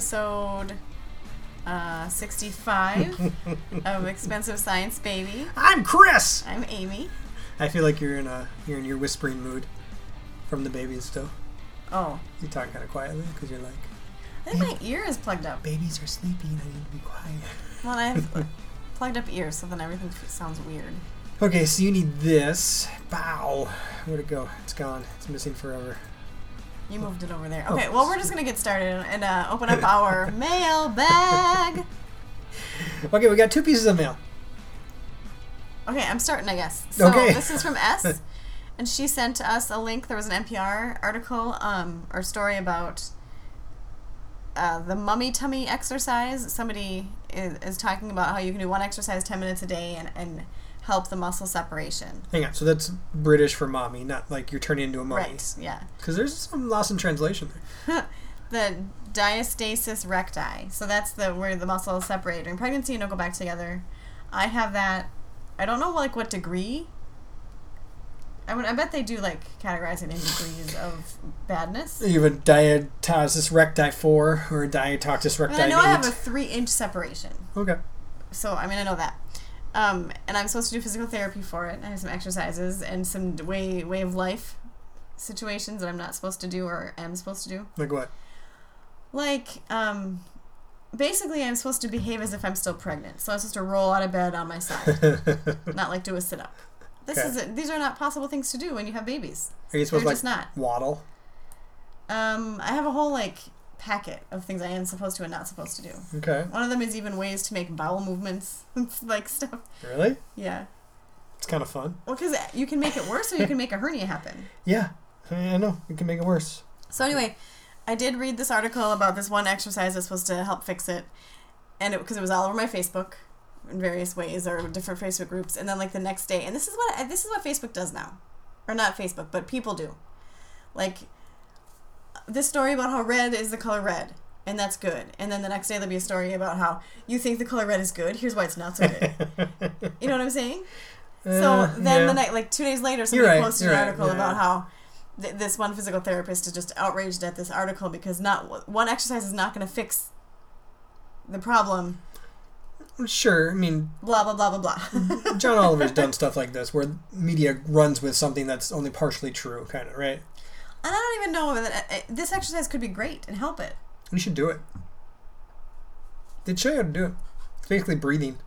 episode uh, 65 of Expensive Science Baby. I'm Chris. I'm Amee. I feel like you're in a you're in your whispering mood from the babies still. Oh, You talk kind of quietly because you're like, I think my ear is plugged up. babies are sleeping. I need to be quiet. Well, I have plugged up ears, so then everything sounds weird. Okay, so you need this. Bow. Where'd it go? It's gone. It's missing forever. You moved it over there. Oh. Okay, well, we're just going to get started and uh, open up our mail bag. Okay, we got two pieces of mail. Okay, I'm starting, I guess. So Okay. this is from S, and she sent us a link. There was an NPR article um, or story about uh, the mummy tummy exercise. Somebody is, is talking about how you can do one exercise 10 minutes a day and, and help the muscle separation. Hang on. So that's British for mommy, not like you're turning into a mummy. Right, yeah. Because there's some loss in translation there. the diastasis recti. So that's the where the muscles separate during pregnancy and don't go back together. I have that. I don't know like what degree. I would. I bet they do like categorize it in degrees of badness. You have a diatosis recti 4 or a diatosis recti mean, I know I have a three inch separation. Okay. So I mean I know that. Um, and I'm supposed to do physical therapy for it. I have some exercises and some way way of life situations that I'm not supposed to do or am supposed to do. Like what? like um basically i'm supposed to behave as if i'm still pregnant so i'm supposed to roll out of bed on my side not like do a sit-up this Okay. is it. these are not possible things to do when you have babies Are you they're supposed to like just not waddle? um i have a whole like packet of things i am supposed to and not supposed to do Okay. one of them is even ways to make bowel movements like stuff Really? yeah It's kind of fun. well because you can make it worse or you can make a hernia happen Yeah. I, I know. You can make it worse. So anyway, I did read this article about this one exercise that's supposed to help fix it, and it because it was all over my Facebook in various ways or different Facebook groups, and then like the next day, and this is what this is what Facebook does now, or not Facebook, but people do, like this story about how red is the color red. And that's good. And then the next day there'll be a story about how you think the color red is good. Here's why it's not so good. you know what I'm saying? So Uh, then yeah. the night, like two days later, somebody right, posted an right, article yeah. about how th- this one physical therapist is just outraged at this article because not one exercise is not going to fix the problem. Sure. I mean, Blah blah blah blah blah. John Oliver's done stuff like this where media runs with something that's only partially true, kind of, right? And I don't even know that uh, uh, this exercise could be great and help it. You should do it. They'd show you how to do it. It's basically breathing.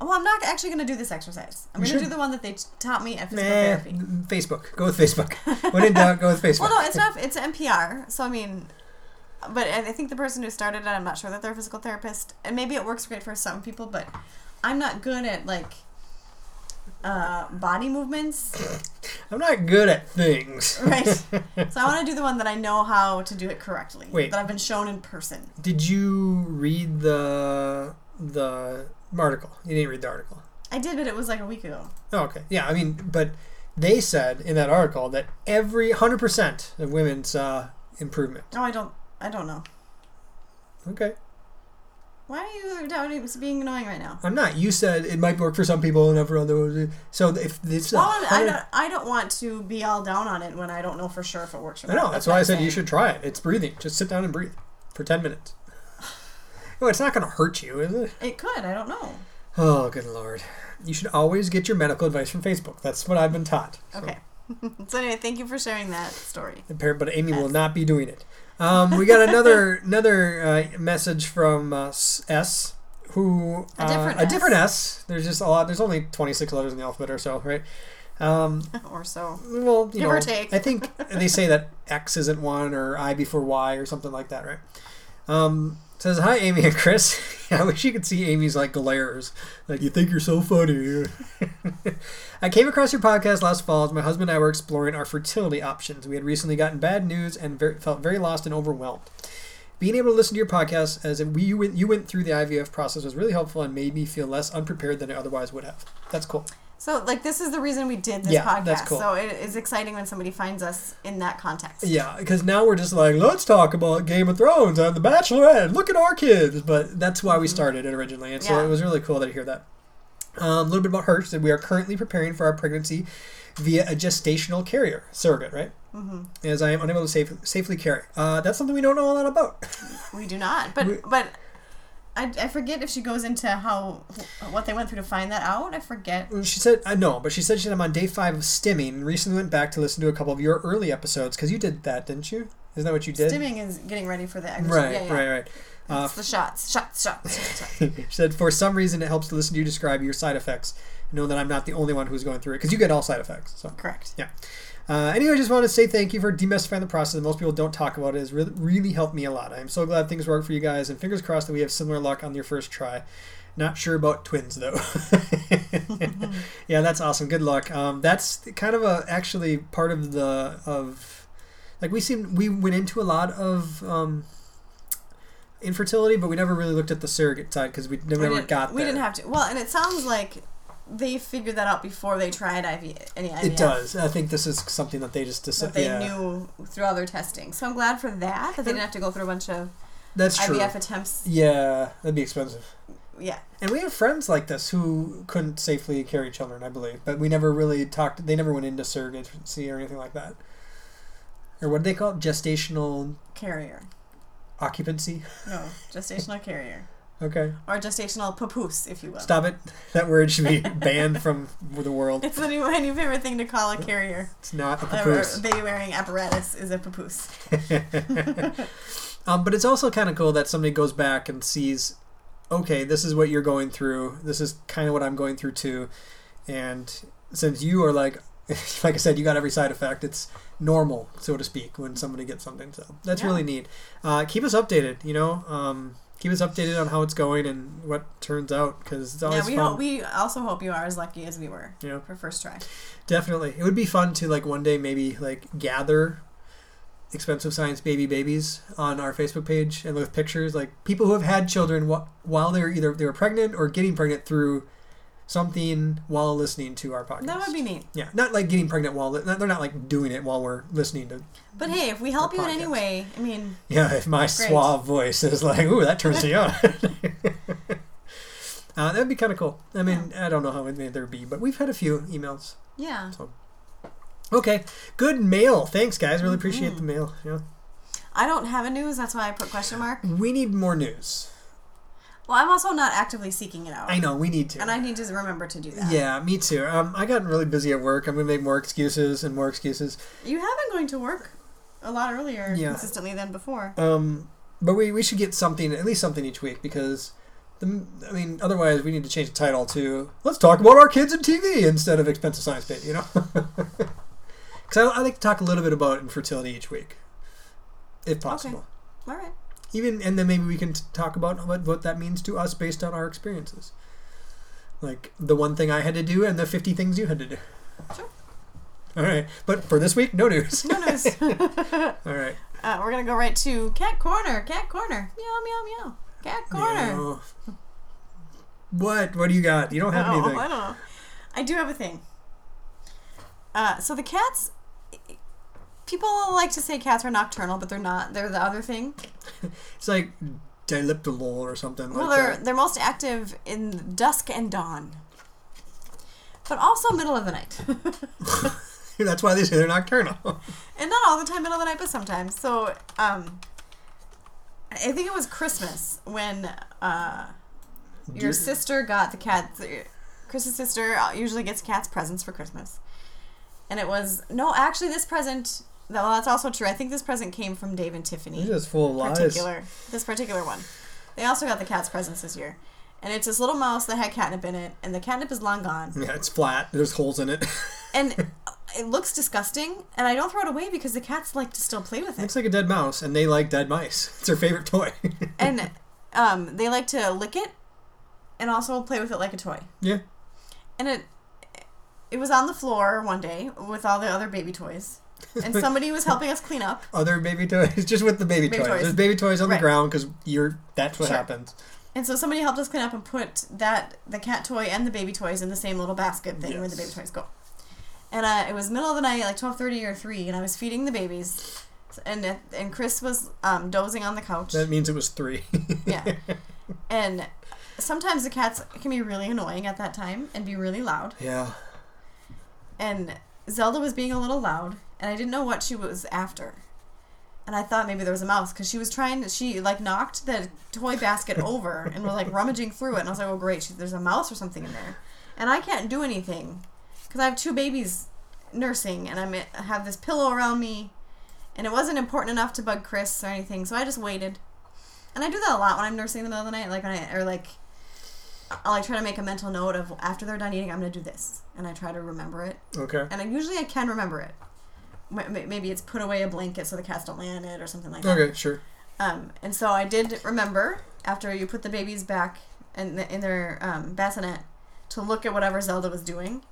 Well, I'm not actually going to do this exercise. I'm going to do the one that they taught me at physical Nah, therapy. Facebook. Go with Facebook. when in doubt, go with Facebook. Well, no, it's not. It's NPR. So I mean, but I think the person who started it, I'm not sure that they're a physical therapist, and maybe it works great for some people, but I'm not good at like uh, body movements, I'm not good at things. right? so I want to do the one that I know how to do it correctly. Wait. that I've been shown in person. Did you read the the article? You didn't read the article. I did, but it was like a week ago. Oh, okay. Yeah, I mean, but they said in that article that every 100% of women saw improvement. No, I don't. I don't know. Okay. Why are you doubting? Being annoying right now. I'm not. You said it might work for some people and not for others. So if this, Well, I don't. I don't want to be all down on it when I don't know for sure if it works or I not. know. That's what why I said you should try it. It's breathing. Just sit down and breathe for 10 minutes. Oh, it's not going to hurt you, is it? It could. I don't know. Oh, good lord. You should always get your medical advice from Facebook. That's what I've been taught. So, Okay. so anyway, thank you for sharing that story. But Amee will not be doing it. Um, we got another another uh, message from uh, S- who A uh, different a S. different S. There's just a lot. There's only 26 letters in the alphabet or so, right? Um, or so. well, you Give know, or take. I think they say that X isn't one or I before Y or something like that, right? Um, says hi, Amee and Chris. I wish you could see Amee's like glares. Like you think you're so funny. I came across your podcast last fall as my husband and I were exploring our fertility options. We had recently gotten bad news and very, felt very lost and overwhelmed. Being able to listen to your podcast as we you went, you went through the IVF process was really helpful and made me feel less unprepared than I otherwise would have. That's cool. So, like, this is the reason we did this Yeah, podcast. that's cool. So it is exciting when somebody finds us in that context. Yeah, because now we're just like, let's talk about Game of Thrones and The Bachelorette. Look at our kids. But that's why we started it originally. And so Yeah. it was really cool to hear that. Um, a little bit about her. She said, We are currently preparing for our pregnancy via a gestational carrier surrogate, right? hmm As I am unable to safe, safely carry. Uh, that's something we don't know a lot about. We do not. But We- but I, I forget if she goes into how what they went through to find that out. I forget. She said, I know, but she said she's I'm on day five of stimming and recently went back to listen to a couple of your early episodes because you did that, didn't you? Isn't that what you did? Stimming is getting ready for the Right, yeah, yeah. right, right. Uh, It's the shots, shots, shots. shots. she said, for some reason, it helps to listen to you describe your side effects. Know that I'm not the only one who's going through it because you get all side effects. So, Correct. Yeah. Uh, anyway, I just want to say thank you for demystifying the process that most people don't talk about. It has really, really helped me a lot. I'm so glad things work for you guys, and fingers crossed that we have similar luck on your first try. Not sure about twins though. yeah, that's awesome. Good luck. Um, that's kind of a actually part of the of like we seem we went into a lot of um, infertility, but we never really looked at the surrogate side because we never, we never got we there. didn't have to. Well, and it sounds like they figured that out before they tried IV, any IVF. It does. I think this is something that they just decided. they Yeah, knew through all their testing. So I'm glad for that, that they didn't have to go through a bunch of that's true. IVF attempts. Yeah, that'd be expensive. Yeah. And we have friends like this who couldn't safely carry children, I believe, but we never really talked. They never went into surrogacy or anything like that. Or what do they call it? Gestational Carrier. occupancy. No, gestational carrier. Okay, Or gestational papoose, if you will. stop it. That word should be banned from the world. It's the new, my new favorite thing to call a carrier. It's not a A papoose. baby wearing apparatus is a papoose. um, but it's also kind of cool that somebody goes back and sees, okay, this is what you're going through. This is kind of what I'm going through too. And since you are like, like I said, you got every side effect. It's normal, so to speak, when somebody gets something. So that's Yeah. really neat. Uh, keep us updated. You know, um, keep us updated on how it's going and what turns out because it's always Yeah, we fun. hope we also hope you are as lucky as we were Yeah. for first try. Definitely. It would be fun to like one day maybe like gather expensive science baby babies on our Facebook page and with pictures like people who have had children wh- while they're either they were pregnant or getting pregnant through something while listening to our podcast. That would be neat. yeah, not like getting pregnant while li- they're not like doing it while we're listening to. But hey, if we help you in any way, I mean, Yeah, if my suave voice is like, ooh, that turns me on. uh, that'd be kind of cool. I mean, I don't know how many there'd be, but we've had a few emails. yeah. Okay, good mail. Thanks, guys. Really appreciate Mhm. the mail. Yeah, I don't have a news, that's why I put question mark. we need more news. Well, I'm also not actively seeking it out. I know we need to. And I need to remember to do that. yeah, me too. Um, I got really busy at work. I'm gonna make more excuses and more excuses. You have been going to work a lot earlier Yeah. consistently than before. Um, but we we should get something at least something each week because. The, I mean, otherwise we need to change the title to "Let's talk about our kids and TV" instead of "Expensive Science Baby." You know, because I, I like to talk a little bit about infertility each week, if possible. All right. Even and then maybe we can t- talk about what, what that means to us based on our experiences like the one thing i had to do and the 50 things you had to do Sure. all right but for this week no news No news. uh, all right we're gonna go right to cat corner. Cat corner. Meow meow meow. Cat corner. No. what what do you got you don't have Oh, anything I don't know. I do have a thing. Uh, so the cats. People like to say cats are nocturnal, but they're not. They're the other thing. it's like diliptolol or something Well, like they're that they're most active in dusk and dawn, but also middle of the night. that's why they say they're nocturnal and not all the time, middle of the night, but sometimes. So, um, I think it was Christmas when uh, your sister got the cat. Chris's sister usually gets cats presents for Christmas, and it was no, actually, this present. Well, that's also true. I think this present came from Dave and Tiffany. Just full of lies particular this particular one. They also got the cat's presents this year, and it's this little mouse that had catnip in it, and the catnip is long gone, yeah it's flat there's holes in it and it looks disgusting. And I don't throw it away because the cats like to still play with it, looks like a dead mouse and they like dead mice it's their favorite toy and um, they like to lick it, and also play with it like a toy. yeah And it it was on the floor one day with all the other baby toys, and somebody was helping us clean up. other baby toys, just with the baby, Baby toys. toys. There's baby toys on Right. the ground because you're. That's what Sure. happens. And so somebody helped us clean up and put that the cat toy and the baby toys in the same little basket thing where the baby toys go. And uh, it was middle of the night, like twelve thirty or three, and I was feeding the babies, and uh, and Chris was um, dozing on the couch. That means it was three. yeah, and sometimes the cats can be really annoying at that time and be really loud. yeah. And Zelda was being a little loud, and I didn't know what she was after. And I thought maybe there was a mouse because she was trying to, she like knocked the toy basket over and was like rummaging through it. And I was like, oh, great, she, there's a mouse or something in there. And I can't do anything because I have two babies nursing and I'm, I have this pillow around me. And it wasn't important enough to bug Chris or anything. So I just waited. And I do that a lot when I'm nursing in the middle of the night. Like, when I, or like, I'll like try to make a mental note of after they're done eating, I'm gonna do this, and I try to remember it. Okay. And I usually I can remember it. Maybe it's put away a blanket so the cats don't land on it or something like that. Okay, sure. Um, and so I did remember after you put the babies back in the, in their um, bassinet to look at whatever Zelda was doing.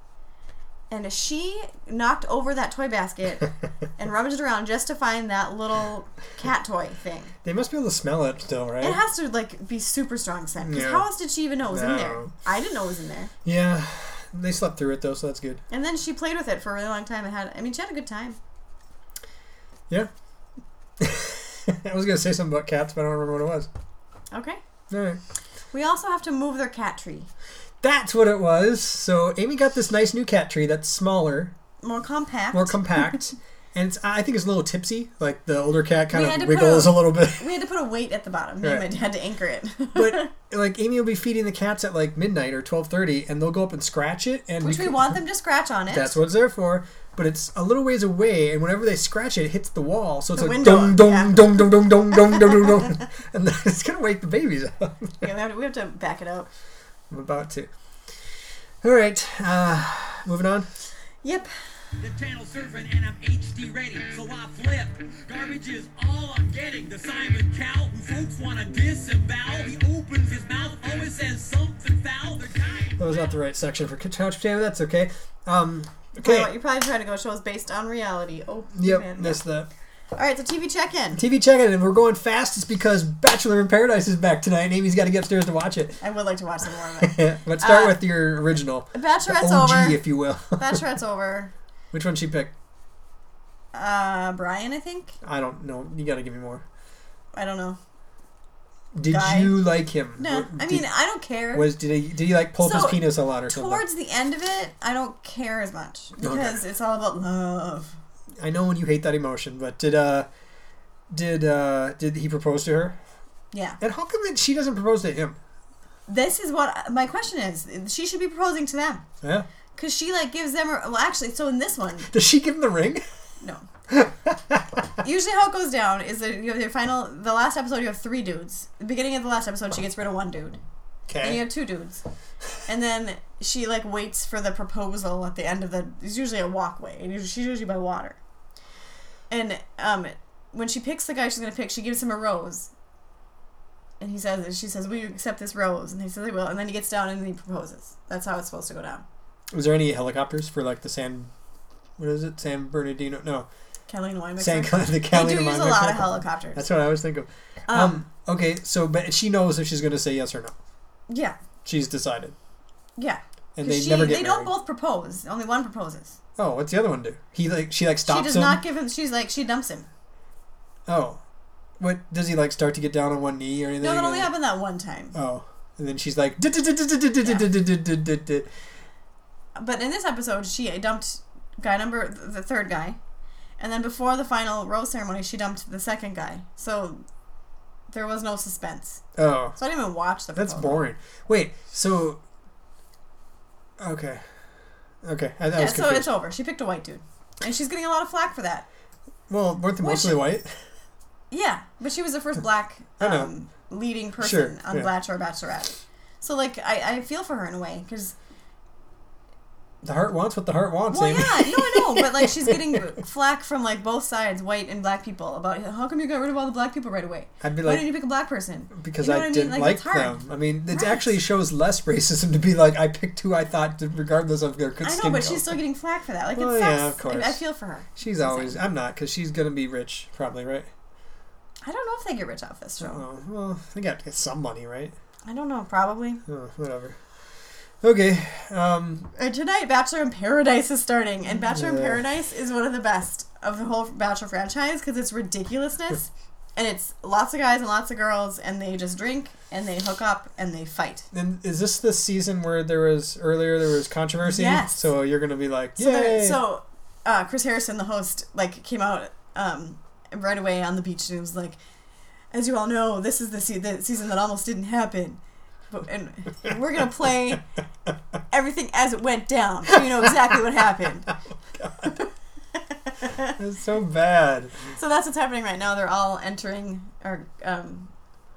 And she knocked over that toy basket and rummaged around just to find that little cat toy thing. They must be able to smell it still, right? It has to like be super strong scent. Because Yeah. how else did she even know it was in there? No. I didn't know it was in there. yeah. They slept through it though, so that's good. And then she played with it for a really long time and had. I mean, she had a good time. Yeah. I was gonna say something about cats, but I don't remember what it was. Okay. All right. We also have to move their cat tree. That's what it was. So Amee got this nice new cat tree that's smaller, More compact. more compact, and it's I think it's a little tipsy. Like the older cat kind We of wiggles a- a little bit. we had to put a weight at the bottom. Me and Right. my dad to anchor it. But like Amee will be feeding the cats at like midnight or twelve thirty, and they'll go up and scratch it, and Which we could- want them to scratch on it. That's what it's there for. But it's a little ways away, and whenever they scratch it, it hits the wall. So it's The like dong dong yeah. dong dong dong dong dong dong dong, dong, and then it's gonna wake the babies up. Yeah, we, have to, we have to back it up. I'm about to. All right, uh, moving on. Yep. The channel surfing and I'm HD ready, so I flip. Garbage is all I'm getting. The Simon Cowell, who folks wanna disavow. He opens his mouth, always says something foul. That was not the right section for couch potato. That's okay. Um, Okay. okay. You're probably trying to go shows based on reality. Oh, Yep, man. missed that. All right, so TV check-in. TV check-in, and we're going fast. It's because Bachelor in Paradise is back tonight, and Amee's got to get upstairs to watch it. I would like to watch some more of it. Let's start Uh, with your original, the Bachelorette's OG, over. if you will. Bachelorette's over. Which one she picked? Uh, Brian, I think. I don't know. You got to give me more. I don't know. Did Guy? you like him? No, I mean I don't care. was did he did he like pull up his penis a lot or something? Towards the end of it, I don't care as much because it's all about love. I know when you hate that emotion, but did uh did uh did he propose to her? Yeah. And how come that she doesn't propose to him? This is what my question is. She should be proposing to them Yeah. because she like gives them. A, well, actually, so in this one, Does she give him the ring? no. Usually, how it goes down is that you have your final. The last episode, you have three dudes. The beginning of the last episode, she gets rid of one dude, and you have two dudes, and then she like waits for the proposal at the end of the. It's usually a walkway, and she's usually by water. And um, when she picks the guy she's gonna pick, she gives him a rose. And he says, she says, "Will you accept this rose?" And he says, "I will." And then he gets down and he proposes. That's how it's supposed to go down. Was there any helicopters for like the San what is it? San Bernardino? No. Wine San mixer. the They Catalina do use a lot of helicopters. That's what I always think of. um, Um, okay, so but she knows if she's going to say yes or no. yeah, She's decided, yeah. and 'Cause they she, never get They married. don't both propose. Only one proposes. Oh, what's the other one do? He like she like stops she does him. not give him. She's like she dumps him. Oh, what does he like start to get down on one knee or anything? No, that only And- happened that one time. Oh, and then she's like. But in this episode, she dumped guy number the third guy, and then before the final rose ceremony, she dumped the second guy. So there was no suspense. oh, So I didn't even watch the. that's proposal. boring. Wait, so okay, okay, I, I Yeah, so it's over. She picked a white dude, and she's getting a lot of flack for that. well, weren't they mostly she- white? Yeah, but she was the first black um, leading person Sure, on yeah. Bachelor or Bachelorette. So like I, I feel for her in a way because The heart wants what the heart wants. well Amee. yeah no I know but like she's getting flack from like both sides white and black people about how come you got rid of all the black people right away I'd be like, why didn't you pick a black person because You know I I didn't Like, like, them. I mean, it Right. actually shows less racism to be like, I picked who I thought, regardless of their skin I know but color. she's still getting flack for that like Well, it sucks yeah, of course. I, I feel for her She's always. I'm not, because she's gonna be rich, probably, right? I don't know if they get rich off this show Oh, well, they got to get some money, right? I don't know probably Oh, whatever. Okay. Um, And tonight, Bachelor in Paradise is starting, and Bachelor in Paradise is one of the best of the whole Bachelor franchise because it's ridiculousness, and it's lots of guys and lots of girls, and they just drink and they hook up and they fight. and is this the season where there was earlier there was controversy? Yes. So you're gonna be like, So, yay! there- so uh, Chris Harrison, the host, like came out um, right away on the beach and was like, "As you all know, this is the, se- the season that almost didn't happen." And we're gonna play everything as it went down, so you know exactly what happened. It's so bad. So that's what's happening right now. They're all entering, or um,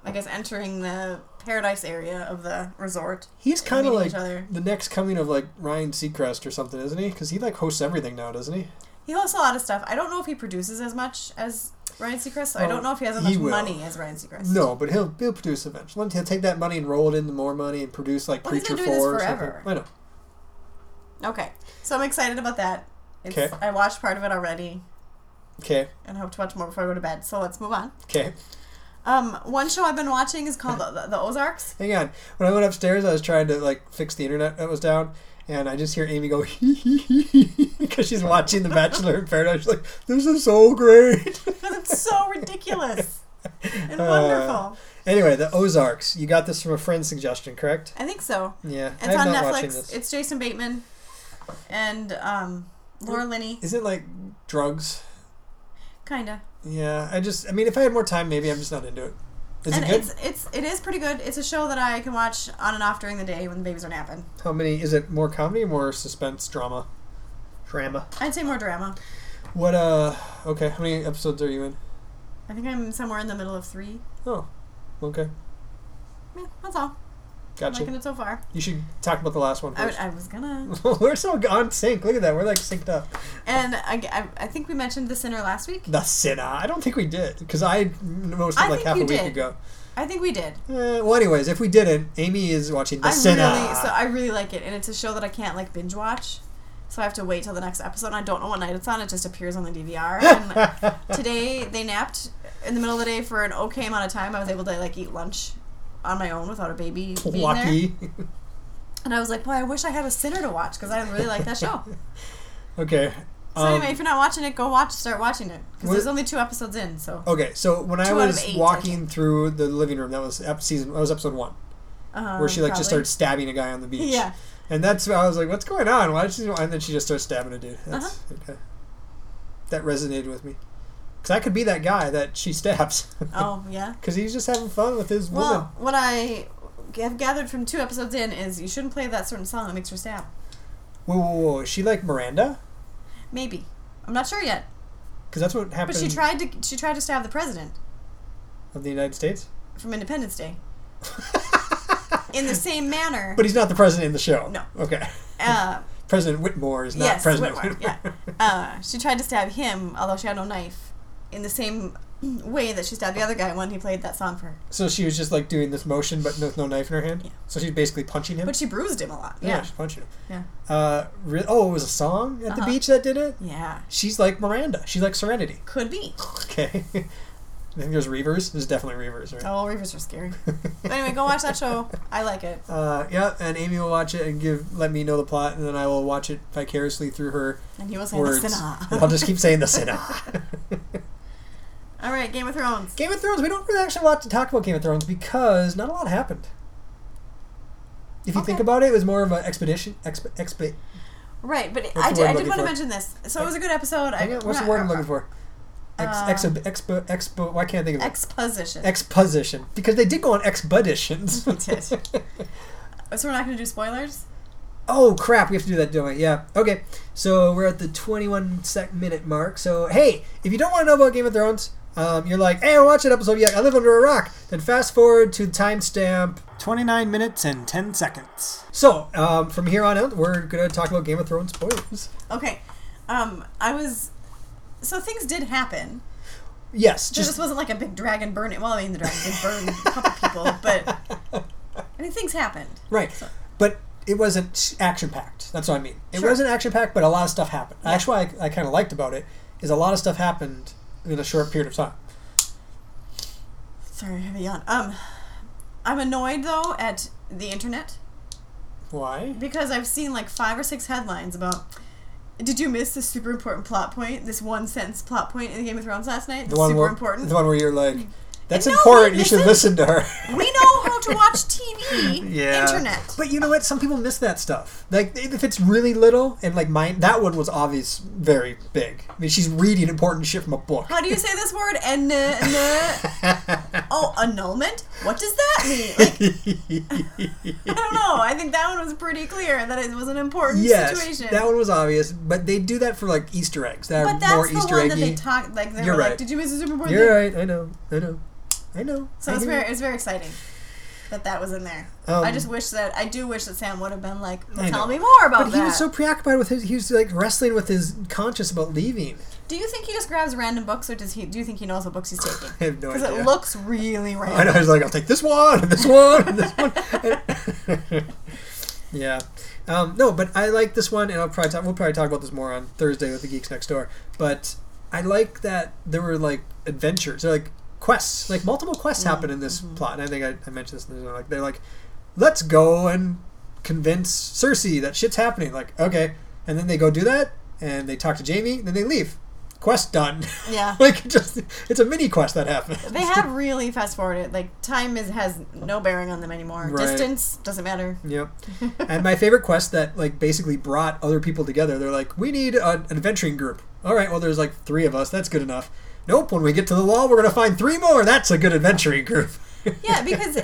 I guess, entering the paradise area of the resort. He's kind of like the next coming of like Ryan Seacrest or something, isn't he? Because he like hosts everything now, doesn't he? He hosts a lot of stuff. I don't know if he produces as much as Ryan Seacrest. So I don't know if he has as he much will. money as Ryan Seacrest. No, but he'll he'll produce eventually. He'll take that money and roll it into more money and produce like Well, he's Preacher been doing this Four or something. I know. Okay, so I'm excited about that. It's, Okay. I watched part of it already, Okay, and hope to watch more before I go to bed. So let's move on. okay. Um, one show I've been watching is called the, the, the Ozarks. Hang on. When I went upstairs, I was trying to like fix the internet that was down, and I just hear Amee go because she's watching The Bachelor in Paradise. She's like, "This is so great." It's so ridiculous and Uh, wonderful. Anyway, The Ozarks. You got this from a friend's suggestion, correct? I think so. Yeah, It's I'm on Netflix. this. It's Jason Bateman and um, Laura Linney. Is it like drugs? Kinda. Yeah, I just, I mean, if I had more time, maybe I'm just not into it. Is and it good? it's it's it is pretty good. It's a show that I can watch on and off during the day when the babies are napping. How many? Is it more comedy or more suspense drama? Drama. I'd say more drama. What? Uh. Okay. How many episodes are you in? I think I'm somewhere in the middle of three. Oh. Okay. Yeah, that's all. I'm Gotcha. liking it so far. You should talk about the last one I. I was gonna. We're so on sync. Look at that. We're like synced up. And I, I, I think we mentioned The Sinner last week. The Sinner. I don't think we did because I most of I like half a week did. ago. I think we did. Eh, well, anyways, if we didn't, Amee is watching The I Sinner. really so I really like it, and it's a show that I can't like binge watch. So I have to wait till the next episode. And I don't know what night it's on. It just appears on the DVR. And today they napped in the middle of the day for an okay amount of time. I was able to like eat lunch on my own without a baby being there. Lucky. And I was like, boy, I wish I had a Sinner to watch because I really like that show. okay. So Um, anyway, if you're not watching it, go watch. Start watching it because there's only two episodes in. So Okay, so when I Two out of was eight, walking think. through the living room, that was ep- season. That was episode one, um, where she like just probably. started stabbing a guy on the beach. Yeah, And that's I was like, what's going on? Why did she? And then she just starts stabbing a dude. That's Uh-huh. okay. That resonated with me, because I could be that guy that she stabs. Oh yeah. Because he's just having fun with his woman. Well, what I have gathered from two episodes in is you shouldn't play that certain song that makes her stab. Whoa, whoa, whoa! Is she like Miranda? Maybe. I'm not sure yet. Because that's what happened But she tried to she tried to stab the president of the United States. from Independence Day in the same manner. But he's not the president in the show. No. Okay. Uh, President Whitmore is not yes, president. Whitmore, yeah. Uh, she tried to stab him, although she had no knife, in the same way that she stabbed the other guy when he played that song for her. so she was just like doing this motion, but with no knife in her hand. Yeah. So she's basically punching him. But she bruised him a lot. yeah, Yeah. she's punching him. Yeah. Uh, re- oh, it was a song at the Uh-huh. beach that did it. Yeah. She's like Miranda. She's like Serenity. Could be. Okay. I think there's Reavers. There's definitely Reavers, right? Oh, Reavers are scary. But anyway, go watch that show. I like it. Uh, yeah, and Amee will watch it and give let me know the plot, and then I will watch it vicariously through her And he was saying words. the sinner. I'll just keep saying the sinner. All right, Game of Thrones. Game of Thrones. We don't really actually have a lot to talk about Game of Thrones because not a lot happened. If you think about it, it was more of an expedition. Exp, exp, Right, but I did, I did want to mention this. So it was a good episode. I, what's the word I'm looking for? Ex, Uh, expo, expo, expo, why can't I think of it? Exposition. Exposition. Because they did go on expeditions. We did. so we're not going to do spoilers? Oh crap! We have to do that, don't we? Yeah. Okay. So we're at the 21 sec minute mark. So hey, if you don't want to know about Game of Thrones, um, you're like, hey, I watched that episode yet. I live under a rock. Then fast forward to timestamp 29 minutes and 10 seconds. So um, from here on out, we're gonna talk about Game of Thrones spoilers. Okay. Um, I was. So things did happen. Yes, So this just wasn't like a big dragon burning. Well, I mean, the dragon did burn a couple people, but. I mean, things happened. right. But it wasn't action packed. That's what I mean. It Sure. wasn't action packed, but a lot of stuff happened. Yeah. Actually, I, I kind of liked about it is a lot of stuff happened in a short period of time. Sorry, I have a yawn. Um, I'm annoyed though at the internet Why? because I've seen like five or six headlines about. Did you miss this super important plot point? This one sentence plot point in the Game of Thrones last night. The one super where, important. The one where you're like, that's no, important. You should listen- listen to her. we know how to watch TV, Yeah. internet. But you know what? Some people miss that stuff. Like if it's really little, and like mine, that one was obvious, very big. I mean, she's reading important shit from a book. How do you say this word? And uh, uh, oh, annulment. What does that mean? Like, I don't know. I think that one was pretty clear that it was an important yes, situation. that one was obvious. But they do that for like Easter eggs. That but are that's more the Easter one that they talk like they You're were right. "Did you miss the super important?" You're thing?" right. I know. I know. I know. So I it's very it's very exciting that that was in there. Um, I just wish that I do wish that Sam would have been like, "Tell me more about But that." he was so preoccupied with his. He was like wrestling with his conscience about leaving. do you think he just grabs random books, or does he? Do you think he knows what books he's taking? I have no Because it looks really random. I know. He's like, I'll take this one and this one and this one. yeah. Um, no, but I like this one, and I'll probably talk, we'll probably talk about this more on Thursday with the Geeks Next Door. But I like that there were like adventures, they're like quests, like multiple quests happen in this mm-hmm. plot. And I think I, I mentioned this. And they're like, they're like, let's go and convince Cersei that shit's happening. Like, okay, and then they go do that, and they talk to Jaime, then they leave. Quest done. Yeah. like just it's a mini quest that happens. They have really fast forwarded. Like time is has no bearing on them anymore. Right. Distance doesn't matter. Yep. and my favorite quest that like basically brought other people together. They're like, we need an adventuring group. All right, well, there's like three of us. That's good enough. Nope. When we get to the wall, we're gonna find three more. That's a good adventuring group. Yeah, because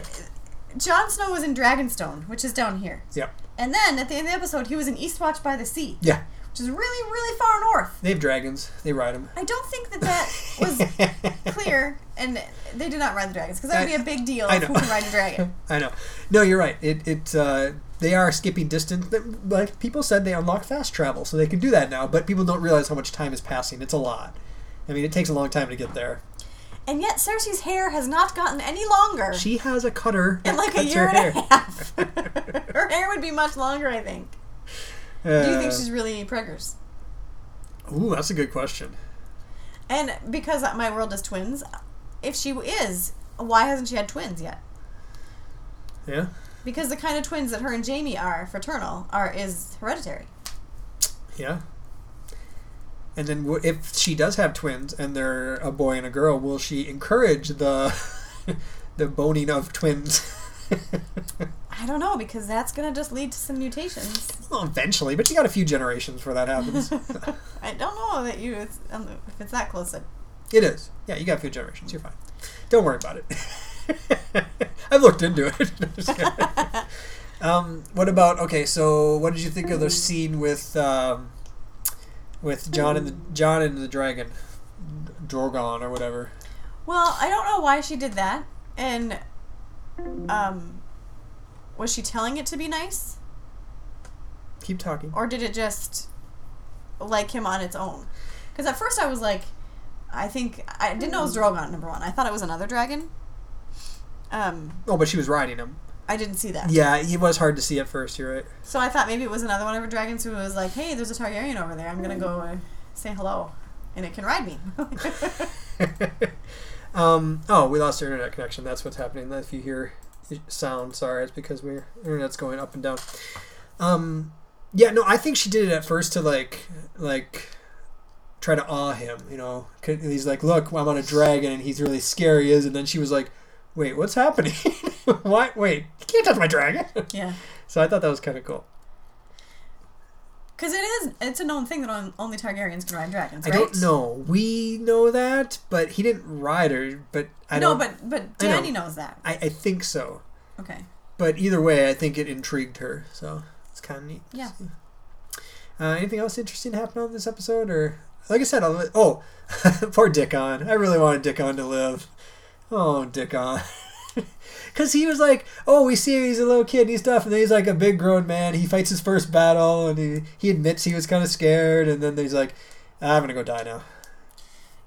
Jon Snow was in Dragonstone, which is down here, yep. and then at the end of the episode, he was in Eastwatch by the Sea, Yeah. which is really really far north. They have dragons. They ride them. I don't think that that was clear, and they did not ride the dragons because that would be a big deal. I know. who can ride a dragon? I know. No, you're right. It it uh, they are skipping distance. But, Like people said, they unlock fast travel, so they can do that now. But people don't realize how much time is passing. It's a lot. I mean, it takes a long time to get there. And yet Cersei's hair has not gotten any longer She has a cutter in like a year her and hair. a half. her hair would be much longer, I think. Do you think Uh, she's really preggers? Ooh, that's a good question. And because my world is twins, if she is, why hasn't she had twins yet? Yeah. Because the kind of twins that her and Jaime are fraternal are is hereditary. Yeah. And then w- if she does have twins and they're a boy and a girl, will she encourage the the boning of twins? I don't know because that's gonna just lead to some mutations. well, eventually, but you got a few generations before that happens. I don't know that you it's, um, if it's that close. it is. Yeah, you got a few generations. You're fine. Don't worry about it. I've looked into it. um, what about okay? So, what did you think of the scene with um, with Jon and the Jon and the dragon, Drogon or whatever? Well, I don't know why she did that, and um, was she telling it to be nice, Keep talking. or did it just like him on its own? Because at first I was like, I think I didn't know it was Drogon number one. I thought it was another dragon. Um, Oh, but she was riding him. I didn't see that. Yeah, it was hard to see at first. You're right. So I thought maybe it was another one of her dragons who was like, "Hey, there's a Targaryen over there. I'm gonna go uh, say hello, and it can ride me." um, oh, we lost our internet connection. That's what's happening. If you hear sound, sorry, it's because we're internet's going up and down. Um, yeah, no, I think she did it at first to like, like, try to awe him. You know, he's like, "Look, I'm on a dragon," and he's really scary. Is and then she was like, "Wait, what's happening? Why? Wait, you can't touch my dragon." yeah, so I thought that was kind of cool. because it is. It's a known thing that only Targaryens can ride dragons, I don't know. We know that, but he didn't ride her. But I no, but but I know. Dany knows that. I, I think so. Okay. But either way, I think it intrigued her. So it's kind of neat. Yeah. Uh, anything else interesting happen on this episode, or like I said, I'll, oh, poor Dickon. I really wanted Dickon to live. Oh, Dickon. Because he was like, oh, we see him, he's a little kid and he's stuff, and then he's like a big grown man. He fights his first battle, and he, he admits he was kind of scared, and then he's like, I'm gonna go die now.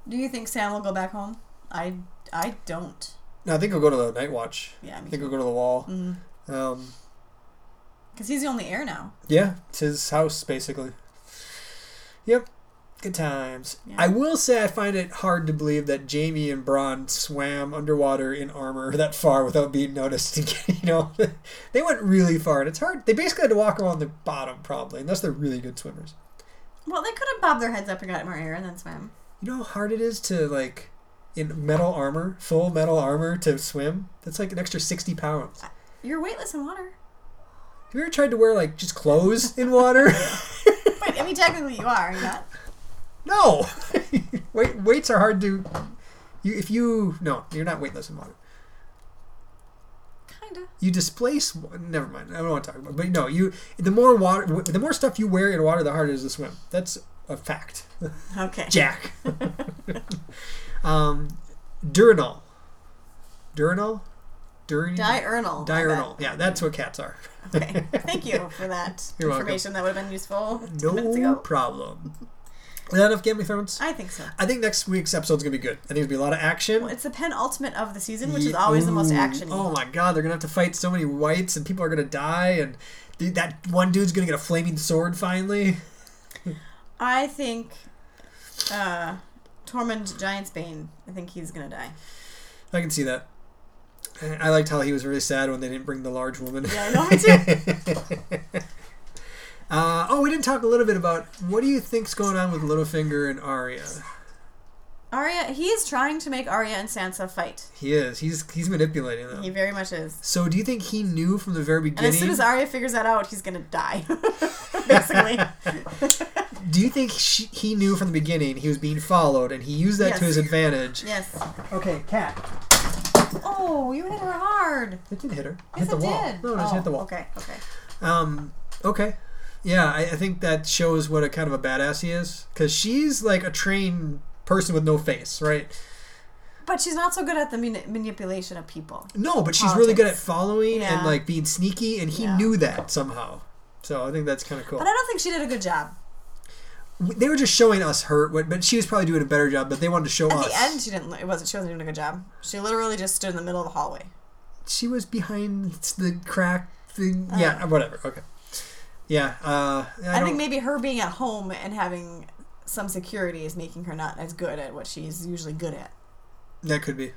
Do you think Sam will go back home? I I don't. No, I think he'll go to the Night Watch. Yeah, I think he'll go to the wall. Mm. Um, Because he's the only heir now. Yeah, it's his house basically. Yep, good times. Yeah. I will say I find it hard to believe that Jaime and Bronn swam underwater in armor that far without being noticed. you know, they went really far, and it's hard. They basically had to walk around the bottom probably, unless they're really good swimmers. Well, they could have bobbed their heads up and got more air and then swam. You know how hard it is to like in metal armor, full metal armor to swim. That's like an extra sixty pounds. Uh, you're weightless in water. Have you ever tried to wear like just clothes in water? Wait, I mean, technically you are, you're not. No, Weight, weights are hard to. You if you no, you're not weightless in water. Kinda. You displace. Never mind. I don't want to talk about. It. But no, you. The more water, the more stuff you wear in water, the harder it is to swim. That's a fact. Okay. Jack. um, Durinol. Durinol? Durinol? Diurnal. Diurnal. Yeah, that's what cats are. Okay. Thank you for that You're welcome. information. That would have been useful No problem. Is that enough Game of Thrones? I think so. I think next week's episode's gonna be good. I think there's gonna be a lot of action. Well, it's the penultimate of the season, which is Ye- always the most action. Oh my god, they're gonna have to fight so many whites, and people are gonna die, and th- that one dude's gonna get a flaming sword finally. I think uh, Tormund Giantsbane. I think he's gonna die. I can see that. I liked how he was really sad when they didn't bring the large woman. Yeah, I know, me too. uh, oh, we didn't talk a little bit about what do you think's going on with Littlefinger and Arya? Arya, he is trying to make Arya and Sansa fight. He is. He's he's manipulating them. He very much is. so, do you think he knew from the very beginning? And as soon as Arya figures that out, he's gonna die. Basically. do you think she, he knew from the beginning he was being followed, and he used that to his advantage? yes. Okay, cat. Oh, you hit her hard. It didn't hit her. Yes, hit the it wall. did. No, it just oh, hit the wall. Okay, okay. Um, okay. Yeah, I, I think that shows what a kind of a badass he is. Because she's like a trained person with no face, right? But she's not so good at the mani- manipulation of people. No, but she's really good at following and like being sneaky, and he Yeah. knew that somehow. So I think that's kind of cool. But I don't think she did a good job. They were just showing us her, but but she was probably doing a better job. But they wanted to show At us. the end, she didn't. It wasn't. She wasn't doing a good job. She literally just stood in the middle of the hallway. She was behind the crack thing. Oh. yeah, whatever. Okay. Yeah. Uh, I, I, think maybe her being at home and having some security is making her not as good at what she's usually good at. that could be.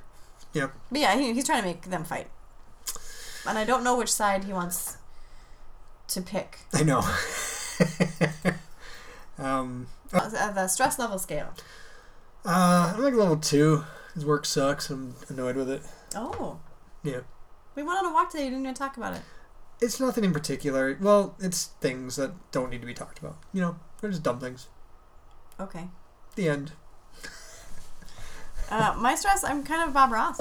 Yeah. But yeah, he, he's trying to make them fight. And I don't know which side he wants to pick. I know. um. Uh, the stress level scale. Uh, I'm like level two. His work sucks. I'm annoyed with it. Oh. Yeah. We went on a walk today. You didn't even talk about it. It's nothing in particular. Well, it's things that don't need to be talked about. You know, they're just dumb things. Okay. The end. Uh, my stress, I'm kind of Bob Ross.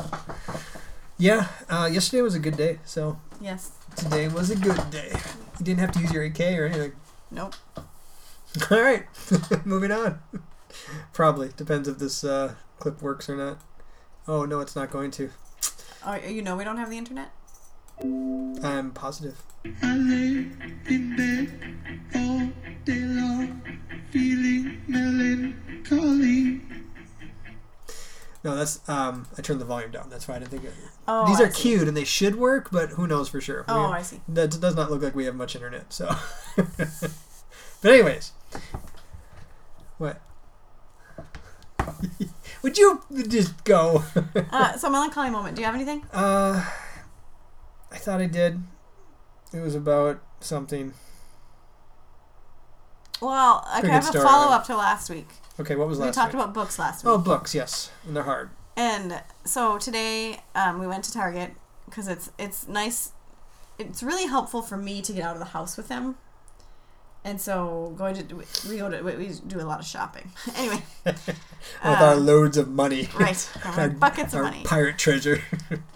Yeah. Uh, yesterday was a good day, so Yes. today was a good day. You didn't have to use your AK or anything. Nope. All right, moving on. Probably depends if this uh, clip works or not. Oh no, it's not going to. Oh, you know we don't have the internet? I'm positive. I lay in bed all day long, feeling melancholy. No, that's um. I turned the volume down. That's why I didn't think it. Oh, These I are see. cute and they should work, but who knows for sure. Oh, We- I see. That does not look like we have much internet. So, but anyways, what? Would you just go? Uh, so melancholy moment. Do you have anything? uh, I thought I did. It was about something. Well, I have a follow up to last week. Okay, what was We last We talked week? about books last week. Oh, books. Yes, and they're hard. And so today um, we went to Target because it's it's nice. It's really helpful for me to get out of the house with them. And so going to we go to we do a lot of shopping. anyway, With Uh, our loads of money. right, our buckets of our money. pirate treasure.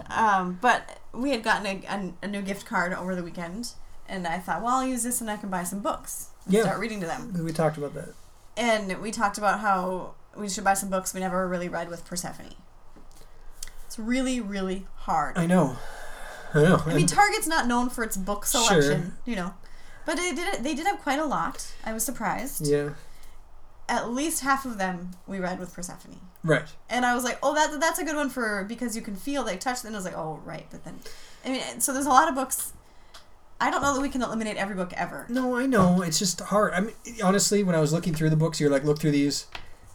Um, but we had gotten a, a, a new gift card over the weekend, and I thought, well, I'll use this and I can buy some books and Yeah. start reading to them. we talked about that. And we talked about how we should buy some books we never really read with Persephone. It's really, really hard. I know. I know. I mean, Target's not known for its book Sure. selection, you know, but they did they did have quite a lot. I was surprised. yeah. At least half of them we read with Persephone, Right. and I was like, oh, that that's a good one for because you can feel they touch. And I was like, oh, right, but then, I mean, so there's a lot of books. I don't know that we can eliminate every book ever. No, I know. It's just hard. I mean, honestly, when I was looking through the books, you're like, look through these.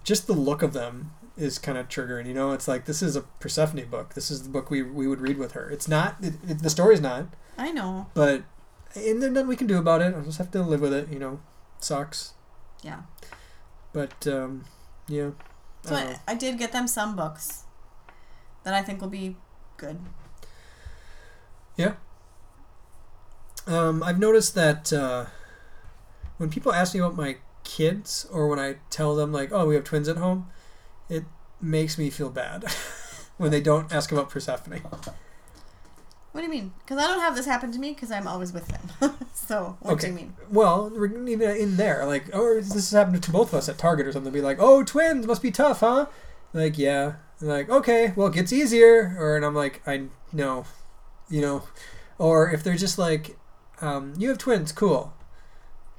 Just the look of them is kind of triggering. You know, it's like this is a Persephone book. This is the book we we would read with her. It's not. It, it, the story's not. I know. But and there's nothing we can do about it. I'll just have to live with it. You know, sucks. Yeah. But um, yeah. So I I. I did get them some books, that I think will be good. Yeah. Um, I've noticed that uh, when people ask me about my kids, or when I tell them like, "Oh, we have twins at home," it makes me feel bad when they don't ask about Persephone. What do you mean? Because I don't have this happen to me because I'm always with them. so what do you mean? Well, we're even in there, like, oh, this has happened to both of us at Target or something. Be like, "Oh, twins must be tough, huh?" Like, yeah. And like, okay, well, it gets easier. Or and I'm like, I know, you know, or if they're just like, um, you have twins, cool.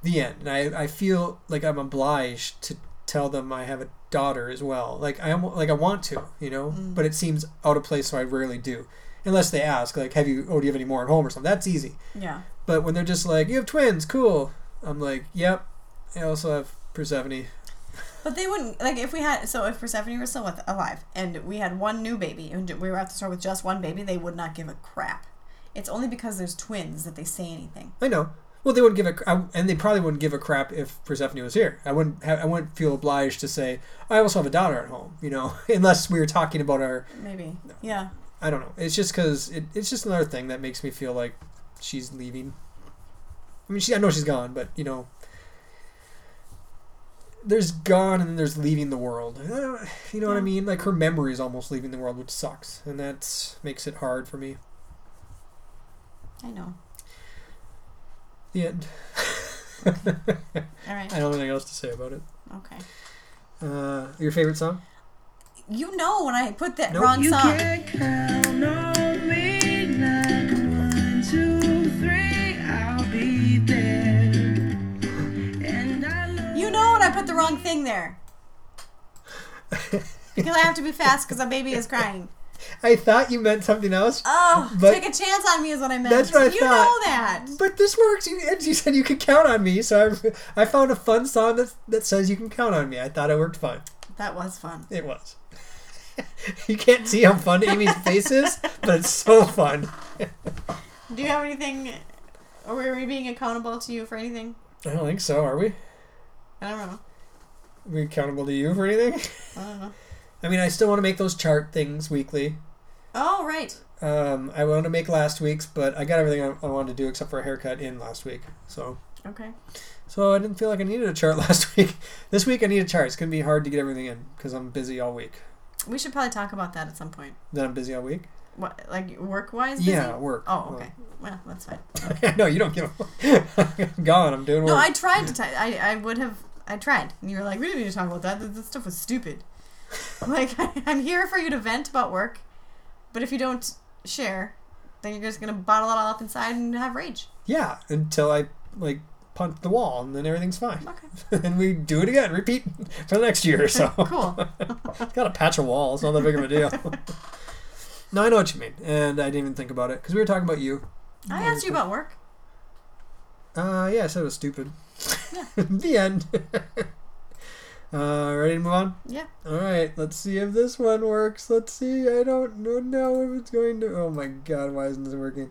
The end. And I, I feel like I'm obliged to tell them I have a daughter as well. Like I like I want to, you know, Mm. but it seems out of place, so I rarely do, unless they ask, like, have you, oh, do you have any more at home or something? That's easy. Yeah. But when they're just like, you have twins, cool. I'm like, yep. I also have Persephone. But they wouldn't like if we had so if Persephone were still with, alive and we had one new baby and we were at the store with just one baby, they would not give a crap. It's only because there's twins that they say anything. I know. Well, they wouldn't give a, and they probably wouldn't give a crap if Persephone was here. I wouldn't, have, I wouldn't feel obliged to say I also have a daughter at home, you know, unless we were talking about our, Maybe. Yeah. I don't know. It's just because it, it's just another thing that makes me feel like she's leaving. I mean, she, I know she's gone, but you know, there's gone and there's leaving the world. You know what I mean? Like her memory is almost leaving the world, which sucks, and that makes it hard for me. I know. The end. All right. I don't have anything else to say about it. Okay. Uh, your favorite song? You know when I put that Nope. wrong You song. can count on me like one, two, three, I'll be there. And I know You know when I put the wrong thing there. because I have to be fast because the baby is crying. I thought you meant something else, Oh, But- take a chance on me is what I meant. That's what I you thought. know that. but this works. You, and you said you could count on me, so I, I found a fun song that that says you can count on me. I thought it worked fine. That was fun. It was. you can't see how fun Amee's face is, but it's so fun. Do you have anything? Are we being accountable to you for anything? I don't think so. Are we? I don't know. Are we accountable to you for anything? I don't know. I mean, I still want to make those chart things weekly. Oh, right. Um, I wanted to make last week's, but I got everything I, I wanted to do except for a haircut in last week. So, Okay. so I didn't feel like I needed a chart last week. This week I need a chart. It's gonna be hard to get everything in because I'm busy all week. We should probably talk about that at some point. Then I'm busy all week. What, like work wise? Yeah, work. Oh, okay. Well, that's fine. Okay. no, you don't give a. I'm gone. I'm doing work. No, I tried to. T- I I would have. I tried, and you were like, "We didn't need to talk about that. That, that stuff was stupid." like, I'm here for you to vent about work, but if you don't share, then you're just gonna bottle it all up inside and have rage. Yeah, until I like punch the wall, and then everything's fine. Okay. and we do it again, repeat for the next year or so. Cool. Got to patch a wall. It's not that big of a deal. no, I know what you mean, and I didn't even think about it because we were talking about you. I asked you about work. Uh, yeah, I said it was stupid. Yeah. the end. uh, ready to move on? Yeah. All right, let's see if this one works. Let's see. I don't know now if it's going to. Oh my god, why isn't this working?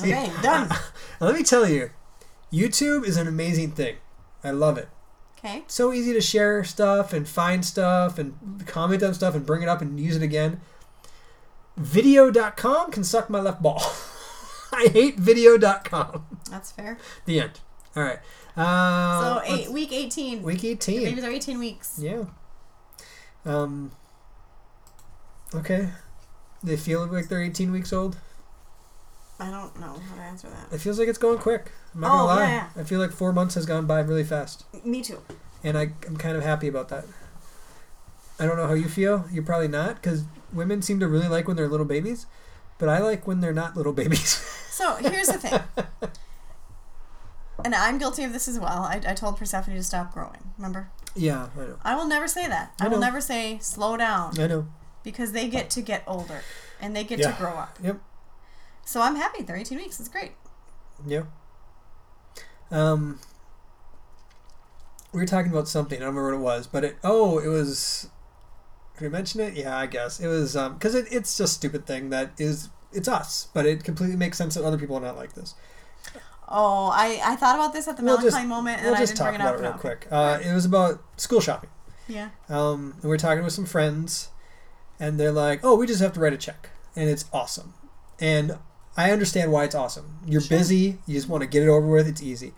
Okay, done. Let me tell you, YouTube is an amazing thing. I love it. Okay. so easy to share stuff and find stuff and comment on stuff and bring it up and use it again. Video.com can suck my left ball. I hate video.com. That's fair. The end. All right. Uh, So eight, week 18. week 18. Babies are 18 weeks. Yeah. Um. Okay. They feel like they're 18 weeks old. I don't know how to answer that. It feels like it's going quick. I'm not Oh, gonna lie. yeah, I feel like four months has gone by really fast, Me too. and I, I'm kind of happy about that. I don't know how you feel. You're probably not, because women seem to really like when they're little babies, but I like when they're not little babies. So here's the thing. And I'm guilty of this as well. I, I told Persephone to stop growing. Remember? yeah, I know. I will never say that. I, I will never say slow down I know. because they get to get older and they get Yeah. to grow up. Yep. So I'm happy. They're 18 weeks. It's great. Yeah. Um. We were talking about something. I don't remember what it was, but it. Oh, it was. Can we mention it? Yeah, I guess it was. Um, because it, it's just a stupid thing that is. It's us, but it completely makes sense that other people are not like this. Oh, I, I thought about this at the We'll melancholy just- moment, and We'll I just didn't talk bring it about up. it real no. quick. Uh, it was about school shopping. Yeah. Um, and we we're talking with some friends, and they're like, "Oh, we just have to write a check, and it's awesome." And I understand why it's awesome. You're Sure. busy. You just want to get it over with. It's easy.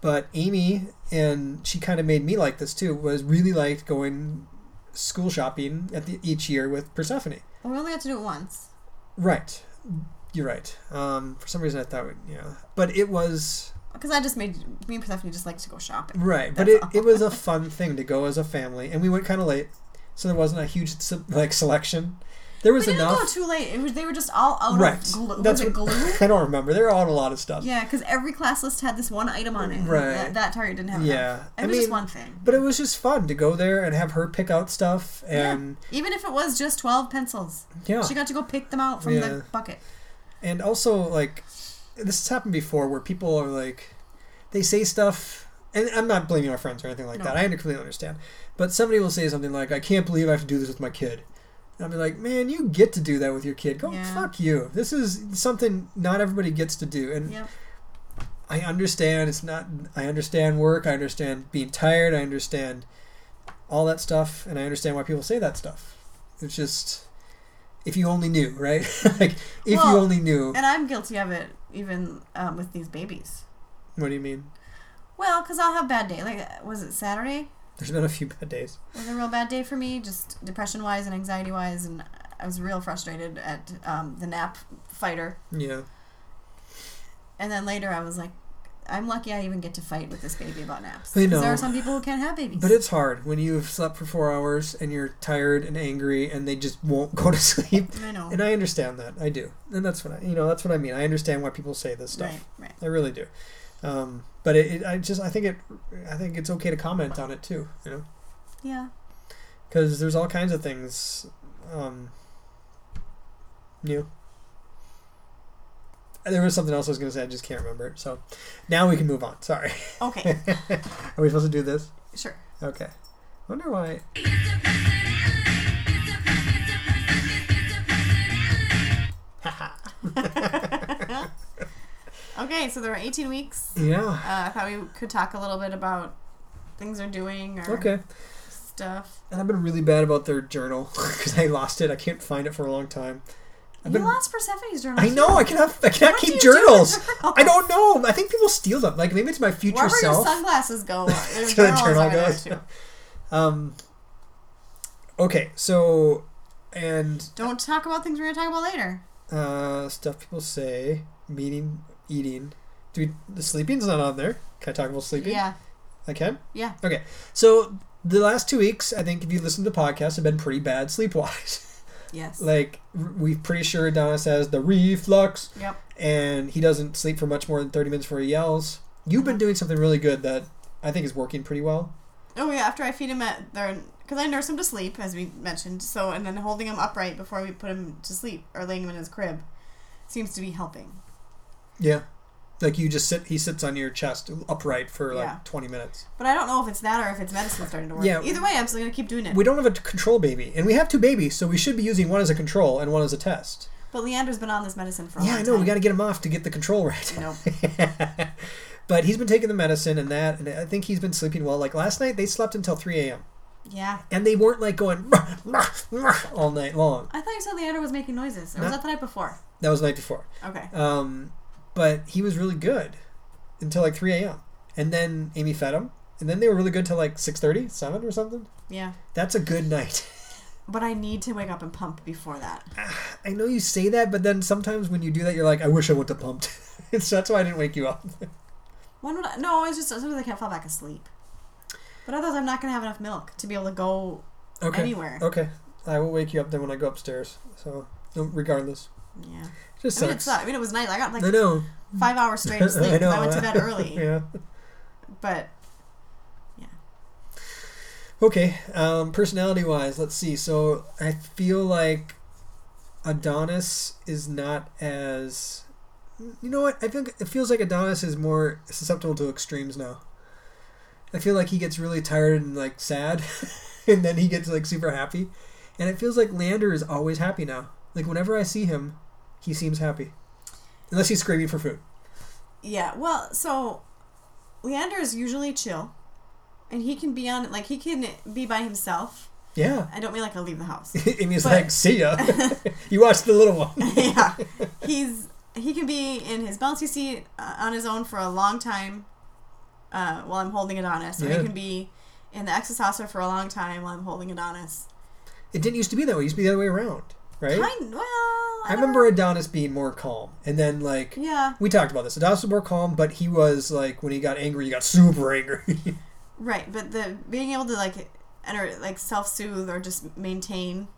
But Amee, and she kind of made me like this too. Was really liked going school shopping at the each year with Persephone. Well, we only had to do it once. Right. You're right. Um, for some reason, I thought, yeah, but it was Because I just made me and Persephone just like to go shopping. Right, but it, it was a fun thing to go as a family, and we went kind of late, so there wasn't a huge like selection. There was didn't enough. go too late. It was they were just all out right, of glue. that's was it what glue? I don't remember. They were on a lot of stuff. yeah, because every class list had this one item on it. Right. That, that Target didn't have. Yeah. enough. I It was just one thing. But it was just fun to go there and have her pick out stuff, and Even if it was just twelve pencils, yeah, she got to go pick them out from Yeah. the bucket. and also like this has happened before where people are like they say stuff and i'm not blaming our friends or anything like No. that i completely understand but somebody will say something like i can't believe i have to do this with my kid i'll be like man you get to do that with your kid go Yeah. fuck you this is something not everybody gets to do and Yep. i understand it's not i understand work i understand being tired i understand all that stuff and i understand why people say that stuff it's just if you only knew right like if you only knew And I'm guilty of it, even um, with these babies. what do you mean Well, because I'll have bad day. Like, was it Saturday? There's been a few bad days. It was a real bad day for me, just depression wise and anxiety wise, and I was real frustrated at um, the nap fighter. Yeah. And then later, I was like, I'm lucky I even get to fight with this baby about naps. I 'Cause know. there are some people who can't have babies. But it's hard when you've slept for four hours and you're tired and angry and they just won't go to sleep. I know. And I understand that. I do. And that's what I, you know, that's what I mean. I understand why people say this stuff. Right, right. I really do. Um, but it, it, I just, I think it, I think it's okay to comment on it too, you know, Yeah. because there's all kinds of things, um, you know. There was something else I was going to say. I just can't remember it. So now we can move on. Sorry. Okay. Are we supposed to do this? sure. Okay. wonder why. Okay, so there are 18 weeks. Yeah. Uh, I thought we could talk a little bit about things they're doing or Okay. stuff. And I've been really bad about their journal because I lost it. I can't find it for a long time. I've You been, lost Persephone's journal. I know. I cannot. I cannot What keep do journals. I don't know. I think people steal them. Like maybe it's my future Wherever your sunglasses go, So the journal goes. Um. Okay, so and Don't talk about things we're gonna talk about later. uh, stuff people say, meeting, eating. Dude, the sleeping's not on there. Can I talk about sleeping? Yeah, I can. yeah. Okay, so the last two weeks, I think if you listen to the podcast, have been pretty bad sleep wise. Yes. like we're pretty sure Adonis has the reflux, yep. and he doesn't sleep for much more than thirty minutes before he yells. You've been doing something really good that I think is working pretty well. Oh yeah. After I feed him at there, because I nurse him to sleep, as we mentioned. So and then holding him upright before we put him to sleep or laying him in his crib seems to be helping. Yeah, like you just sit. He sits on your chest upright for like Yeah. twenty minutes. But I don't know if it's that or if it's medicine starting to work. Yeah. Either way, I'm still gonna keep doing it. We don't have a control baby, and we have two babies, so we should be using one as a control and one as a test. But Leander's been on this medicine for a Yeah, long I know. time. We got to get him off to get the control right. Nope. but he's been taking the medicine and that, and I think he's been sleeping well. Like last night, they slept until three a.m. Yeah. and they weren't like going all night long. I thought you said Leander was making noises. Or was that the night before? That was the night before. Okay. Um, but he was really good until like 3 a.m. And then Amee fed him. And then they were really good till like 6.30, 7 or something. Yeah. That's a good night. But I need to wake up and pump before that. Ah, I know you say that, but then sometimes when you do that, you're like, I wish I went to pumped. so that's why I didn't wake you up. When would I? No, it's just sometimes I can't fall back asleep. But otherwise, I'm not gonna have enough milk to be able to go Okay. anywhere. Okay. I will wake you up then when I go upstairs. So, regardless. Yeah. Just I mean, it sucked. I mean, it was nice. I got like I know. five hours straight of sleep. I 'cause know. I went to bed early. yeah. But yeah. Okay, um, personality wise, let's see. So I feel like Adonis is not as. You know what? I think it feels like Adonis is more susceptible to extremes now. I feel like he gets really tired and like sad, and then he gets like super happy, and it feels like Leander is always happy now. Like whenever I see him, he seems happy, unless he's screaming for food. Yeah, well, so Leander is usually chill, and he can be on like he can be by himself. Yeah. I don't mean like I'll leave the house. and he's But- like, see ya. you watch the little one. yeah, he's he can be in his bouncy seat uh, on his own for a long time uh, while I'm holding Adonis, or Yeah. he can be in the exerciser for a long time while I'm holding Adonis. It didn't used to be that way. It used to be the other way around, right? Kind well, I, I remember. Adonis being more calm. And then, like, Yeah, we talked about this. Adonis was more calm, but he was, like, when he got angry, he got super angry. right. But the being able to like enter like self soothe or just maintain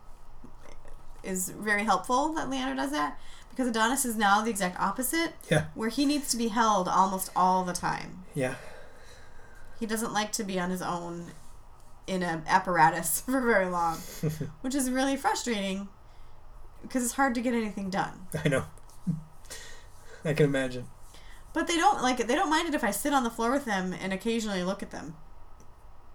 is very helpful that Leander does that because Adonis is now the exact opposite, yeah. where he needs to be held almost all the time. Yeah. He doesn't like to be on his own in an apparatus for very long, which is really frustrating because it's hard to get anything done. I know. I can imagine. But they don't like they don't mind it if I sit on the floor with them and occasionally look at them.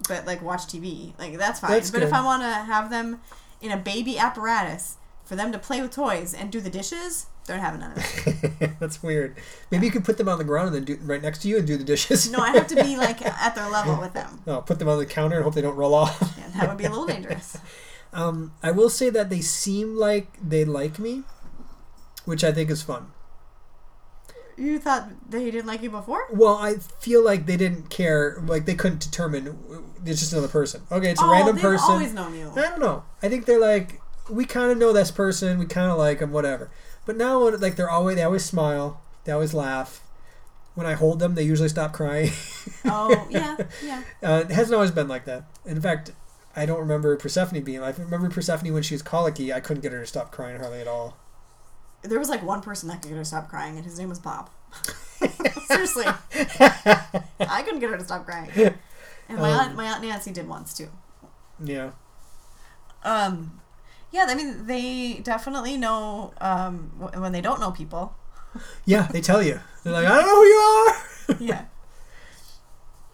But like watch TV, like that's fine. That's but if. I want to have them in a baby apparatus for them to play with toys and do the dishes, don't have none of it. That's weird. Maybe you could put them on the ground and then do right next to you and do the dishes. No, I have to be like at their level with them. Oh, put them on the counter and hope they don't roll off. Yeah, that would be a little dangerous. Um, I will say that they seem like they like me, which I think is fun. You thought they didn't like you before? Well, I feel like they didn't care. Like they couldn't determine. It's just another person. Okay, it's a oh, random they've person. always known you. I don't know. I think they're like we kind of know this person. We kind of like them, whatever. But now, like they're always they always smile. They always laugh. When I hold them, they usually stop crying. Oh yeah, yeah. Uh, it hasn't always been like that. In fact, I don't remember Persephone being. I remember Persephone when she was colicky. I couldn't get her to stop crying hardly at all. There was like one person that could get her to stop crying, and his name was Bob. Seriously, I couldn't get her to stop crying. And my Um, aunt, my aunt Nancy did once too. Yeah. Um, yeah, I mean, they definitely know um, when they don't know people. Yeah, they tell you. They're like, I don't know who you are. Yeah.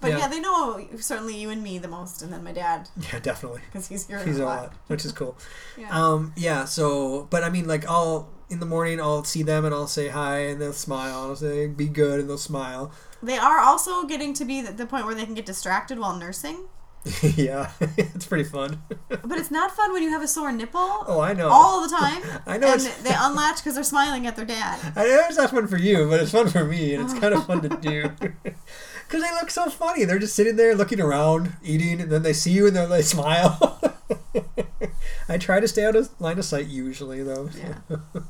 But Yeah. yeah. they know certainly you and me the most, and then my dad Yeah, definitely. because he's here He's a lot. lot, which is cool. Yeah. Um, yeah. So, but I mean, like, I'll in the morning I'll see them and I'll say hi and they'll smile and I'll say be good and they'll smile. they are also getting to be the, the point where they can get distracted while nursing. yeah, it's pretty fun. But it's not fun when you have a sore nipple oh, I know. all the time. I know And they unlatch because they're smiling at their dad. I know it's not fun for you, but it's fun for me, and it's kind of fun to do. Because they look so funny. They're just sitting there looking around, eating, and then they see you and then they smile. I try to stay out of line of sight usually, though. Yeah.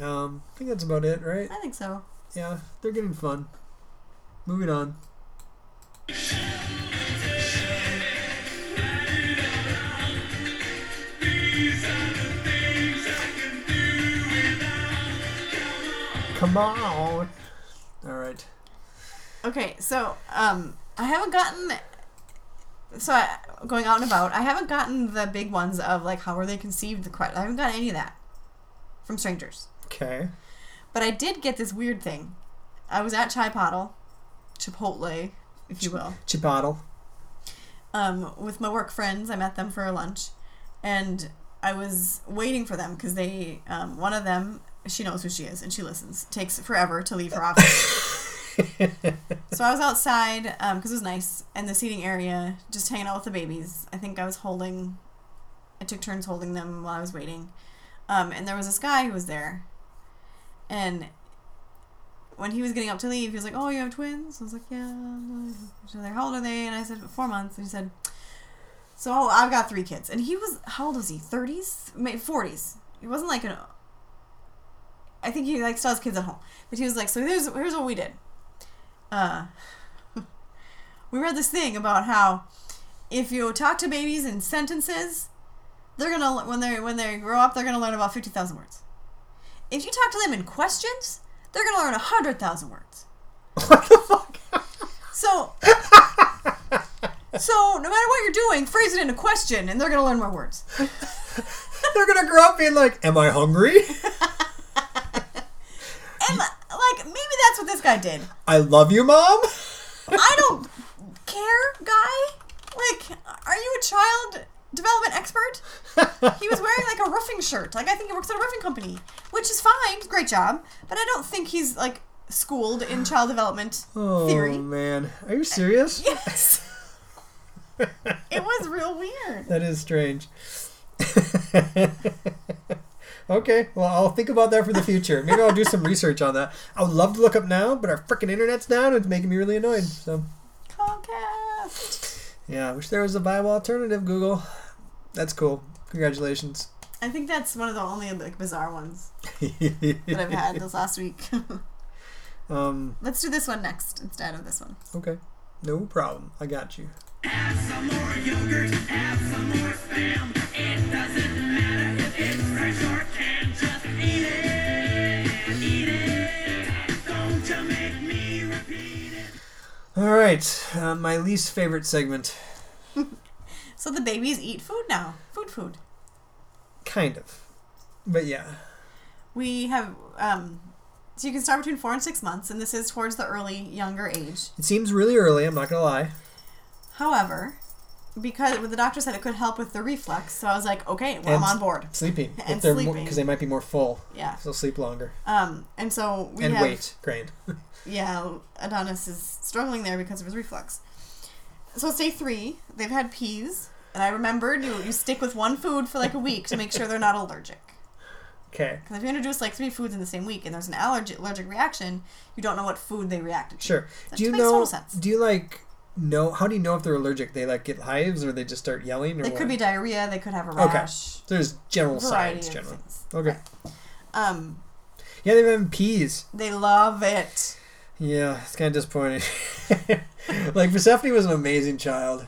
Um, I think that's about it, right? I think so. Yeah, they're getting fun. Moving on. Come on. All right. Okay, so um, I haven't gotten. So I, going out and about, I haven't gotten the big ones of like how were they conceived. The question I haven't gotten any of that from strangers. Okay. But I did get this weird thing. I was at Chipotle, Chipotle, if you will, Chipotle. um, with my work friends. I met them for lunch, and I was waiting for them because they, um, one of them, she knows who she is and she listens. Takes forever to leave her office. So I was outside because it was nice in the seating area, just hanging out with the babies. I think I was holding, I took turns holding them while I was waiting. Um, and there was this guy who was there, and when he was getting up to leave, he was like, "Oh, you have twins?" I was like, "Yeah." Like, "How old are they?" And I said, four months." And he said, "So I've got three kids." And he was how old was he? Thirties, maybe forties. He wasn't like an. I think he like still has kids at home, but he was like, "So here's here's what we did." Uh, we read this thing about how if you talk to babies in sentences, they're gonna when they when they grow up, they're gonna learn about fifty thousand words. If you talk to them in questions, they're gonna learn hundred thousand words. What the fuck? So, so no matter what you're doing, phrase it in a question, and they're gonna learn more words. They're gonna grow up being like, "Am I hungry? And like maybe that's what this guy did. I love you, mom." I don't care, guy. Like, are you a child development expert? He was wearing like a roofing shirt. Like, I think he works at a roofing company, which is fine. Great job. But I don't think he's like schooled in child development Oh theory. man, are you serious? Yes. it was real weird. That is strange. okay, well, I'll think about that for the future. Maybe I'll do some research on that. I would love to look up now, but our freaking internet's down. And it's making me really annoyed. So, Comcast. yeah, I wish there was a viable alternative, Google. That's cool. Congratulations. I think that's one of the only like bizarre ones that I've had this last week. um, Let's do this one next instead of this one. okay. No problem. I got you. Have some more yogurt, have some more spam. It doesn't matter if it's fresh or All right, uh, my least favorite segment. So the babies eat food now. Food, food. Kind of. But yeah. We have um, so you can start between four and six months, and this is towards the early younger age. It seems really early, I'm not going to lie. However, because the doctor said it could help with the reflux, so I was like, okay, well, I'm on board. Sleeping. And they're sleeping. Because they might be more full. Yeah. So sleep longer. Um, and so we and have weight. Great. yeah, Adonis is struggling there because of his reflux. So it's day three. They've had peas, and I remembered you you stick with one food for like a week to make sure they're not allergic. Okay. Because if you introduce like three foods in the same week and there's an allergic allergic reaction, you don't know what food they reacted to. Sure. That do you makes know? total sense. Do you like know? How do you know if they're allergic? They like get hives, or they just start yelling, or They what? could be diarrhea. They could have a rash Okay. There's general signs, generally. Okay. Um, Yeah, they've having peas. they love it. Yeah, it's kind of disappointing. like Persephone was an amazing child.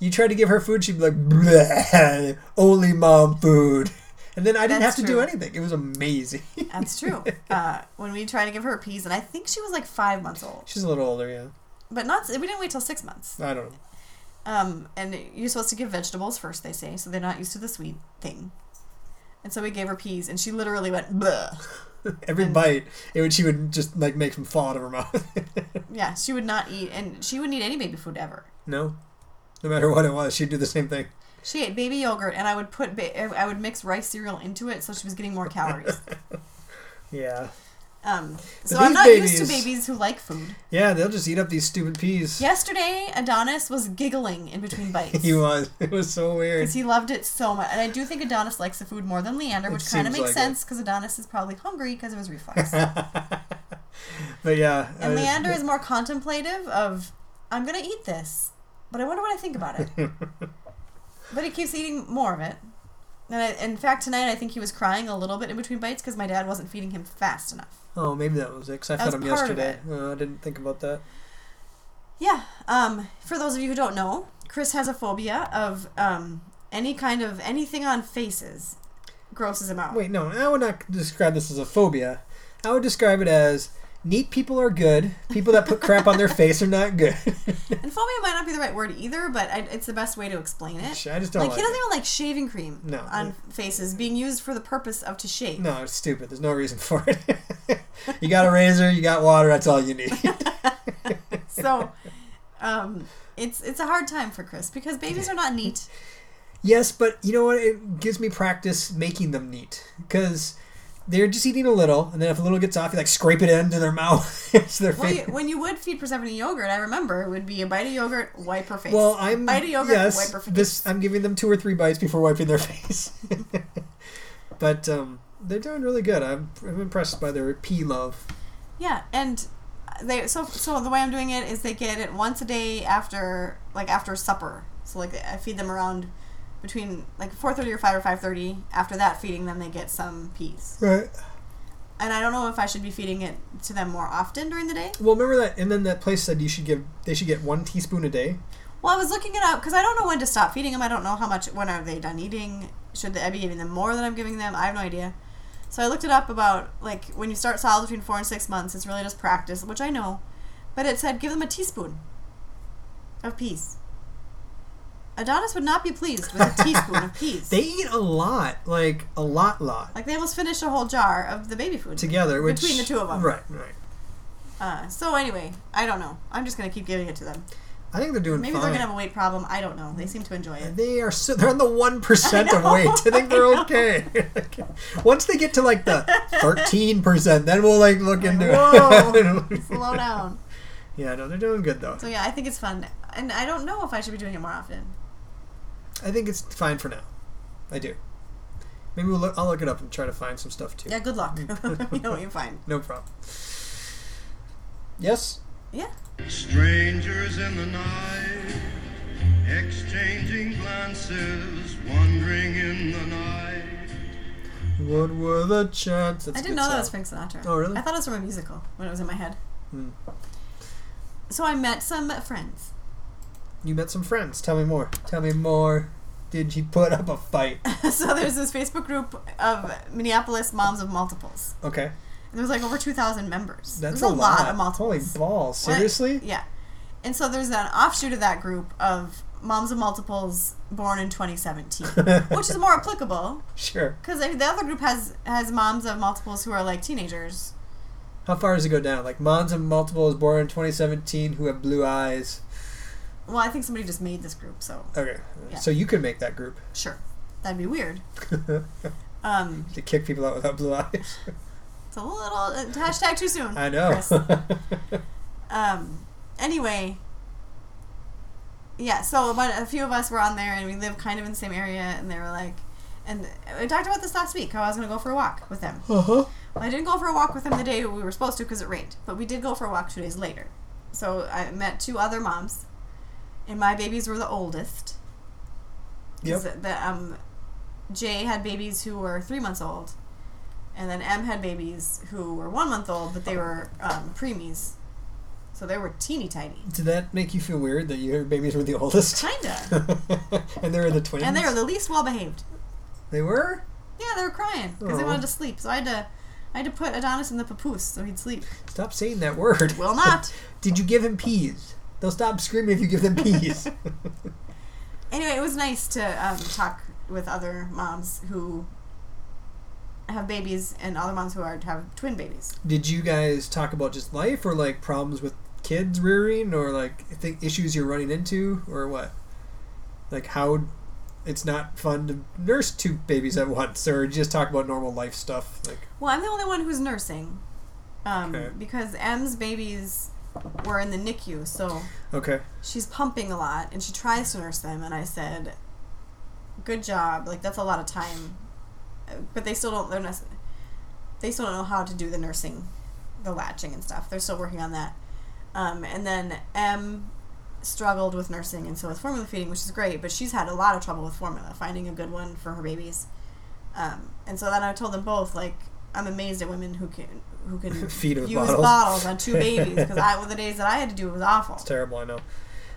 You tried to give her food, she'd be like, "Bleh, "Only mom food," and then I didn't That's have to do anything. It was amazing. That's true. uh, when we tried to give her peas, and I think she was like five months old, She's a little older, yeah. But not. We didn't wait till six months. I don't know. Um, and you're supposed to give vegetables first, they say, so they're not used to the sweet thing. And so we gave her peas, and she literally went, Bleh. Every And- bite, it would she would just like make them fall out of her mouth. Yeah, she would not eat, and she wouldn't eat any baby food ever. no, no matter what it was, she'd do the same thing. She ate baby yogurt, and I would put ba- I would mix rice cereal into it, so she was getting more calories. Yeah, Um, so I'm not used to babies- babies who like food. yeah, they'll just eat up these stupid peas. Yesterday, Adonis was giggling in between bites. he was. It was so weird. Because he loved it so much. And I do think Adonis likes the food more than Leander, which kind of makes like sense because Adonis is probably hungry because of his reflux. But yeah, and uh, Leander is more contemplative of, I'm going to eat this, but I wonder what I think about it. but he keeps eating more of it. And I, in fact, tonight I think he was crying a little bit in between bites because my dad wasn't feeding him fast enough. Oh, maybe that was it. Cause I fed him yesterday. Uh, I didn't think about that. Yeah. Um, for those of you who don't know, Chris has a phobia of um, any kind of anything on faces grosses him out. Wait, no, I would not describe this as a phobia. I would describe it as neat people are good. People that put crap on their face are not good. And phobia might not be the right word either, but I, it's the best way to explain it. I just don't Like, like, he doesn't it. even like shaving cream No. on faces being used for the purpose of to shave. No, it's stupid. There's no reason for it. you got a razor, you got water. That's all you need. So, um, it's it's a hard time for Chris because babies are not neat. yes, but you know what? It gives me practice making them neat because they're just eating a little, and then if a little gets off, you like scrape it into their mouth. it's their Well, face. you, when you would feed Persephone yogurt, I remember it would be a bite of yogurt, wipe her face. Well, I'm bite of yogurt, wipe her face. This I'm giving them two or three bites before wiping their face. but um, they're doing really good. I'm, I'm impressed by their pea love. Yeah, and they so so the way I'm doing it is they get it once a day after like after supper. So like I feed them around between like 4:30 or 5 or 5:30. After that feeding them they get some peas. Right. And I don't know if I should be feeding it to them more often during the day. Well, remember that, and then that place said you should give they should get one teaspoon a day. Well, I was looking it up because I don't know when to stop feeding them. I don't know how much. When are they done eating? Should I be giving them more than I'm giving them? I have no idea. So I looked it up about like when you start solids between four and six months, it's really just practice, which I know. But it said give them a teaspoon of peas. Adonis would not be pleased with a teaspoon of peas. They eat a lot, like a lot, lot like they almost finished a whole jar of the baby food together. Which, between the two of them. Right, right. Uh, so anyway, I don't know. I'm just gonna keep giving it to them. I think they're doing fine. Maybe fine. they're gonna have a weight problem. I don't know. They seem to enjoy it. They are so they're on the one percent of weight. I think they're I okay. Once they get to like the thirteen percent, then we'll like look Like, into whoa. it. Slow down. yeah, no, they're doing good though. So yeah, I think it's fun, and I don't know if I should be doing it more often. I think it's fine for now. I do. Maybe we'll look, I'll look it up and try to find some stuff too. Yeah, good luck. Let me know what you find. No problem. Yes. Yeah. Strangers in the night, exchanging glances, wandering in the night. What were the chances? I didn't know that was Frank Sinatra. Oh, really? I thought it was from a musical when it was in my head. Hmm. So I met some friends. You met some friends. Tell me more. Tell me more. Did you put up a fight? so there's this Facebook group of Minneapolis moms of multiples. Okay. And there's like over 2,000 members. That's there's a, a, lot. of Holy multiples. balls. What? Seriously? Yeah. And so there's an offshoot of that group of moms of multiples born in 2017, which is more applicable Sure. because the other group has has moms of multiples who are like teenagers. How far does it go down? Like moms of multiples born in 2017 who have blue eyes. Well, I think somebody just made this group, so Okay. Yeah. So you could make that group sure, that'd be weird. Um, to kick people out without blue eyes. it's a little uh, hashtag too soon. I know. Chris. Um. Anyway. Yeah. So about a few of us were on there, and we live kind of in the same area, and they were like, and I talked about this last week. How I was gonna go for a walk with them. uh-huh. Well, I didn't go for a walk with them the day we were supposed to because it rained, but we did go for a walk two days later. So I met two other moms, and my babies were the oldest. Yep. The, um, Jay had babies who were three months old, and then M had babies who were one month old, but they were um, preemies, so they were teeny tiny. Did that make you feel weird that your babies were the oldest? Kinda. and they were the twins? And they were the least well behaved. They were? Yeah, they were crying because they wanted to sleep. So I had to, I had to put Adonis in the papoose so he'd sleep. Stop saying that word. Will not. Did you give him peas? They'll stop screaming if you give them peas. anyway, it was nice to um, talk with other moms who have babies and other moms who are have twin babies. Did you guys talk about just life or like problems with kids rearing or like th- issues you're running into or what? Like how it's not fun to nurse two babies at once or just talk about normal life stuff like Well, I'm the only one who's nursing, um, Okay. because M's babies were in the NICU, so okay she's pumping a lot and she tries to nurse them. And I said, "Good job! Like that's a lot of time." But they still don't. They're not. They still don't know how to do the nursing, the latching and stuff. They're still working on that. Um, and then M struggled with nursing and so with formula feeding, which is great. But she's had a lot of trouble with formula, finding a good one for her babies. Um, and so then I told them both, like, I'm amazed at women who can who can Feed use bottles. bottles. on two babies because I well, the days that I had to do it was awful. it's terrible I know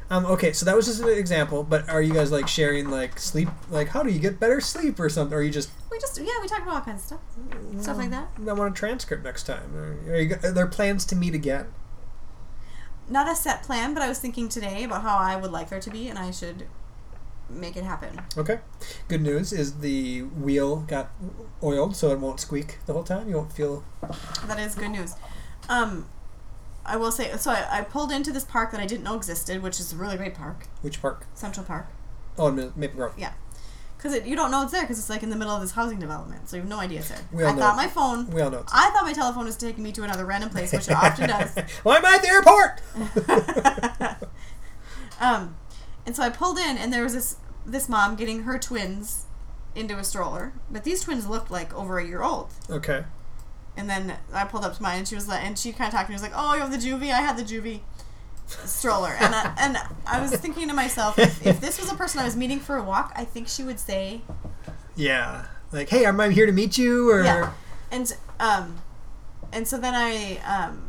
um, okay so that was just an example but are you guys like sharing like sleep like how do you get better sleep or something or you just We just yeah, we talked about all kinds of stuff, stuff like that. I want a transcript next time are, are, you, are there plans to meet again Not a set plan, but I was thinking today about how I would like there to be, and I should make it happen. Okay. Good news is the wheel got oiled, so it won't squeak the whole time. You won't feel. That is good news. Um, I will say so. I, I pulled into this park that I didn't know existed, which is a really great park, Which park? Central Park. Oh, Maple Grove. Yeah, because you don't know it's there because it's like in the middle of this housing development, so you have no idea it's there. We all I know thought my phone. We all know it's. I thought my telephone was taking me to another random place, which it often does. well, I'm at the airport. um, and so I pulled in, and there was this this mom getting her twins into a stroller, but these twins looked like over a year old. Okay. And then I pulled up to mine, and she was like, and she kind of talked to me. She was like, "Oh, you have the Joovy? I had the Joovy stroller." And I, and I was thinking to myself, if, if this was a person I was meeting for a walk, I think she would say, Yeah. Like, hey, am I here to meet you? Or "Yeah." And um, and so then I um,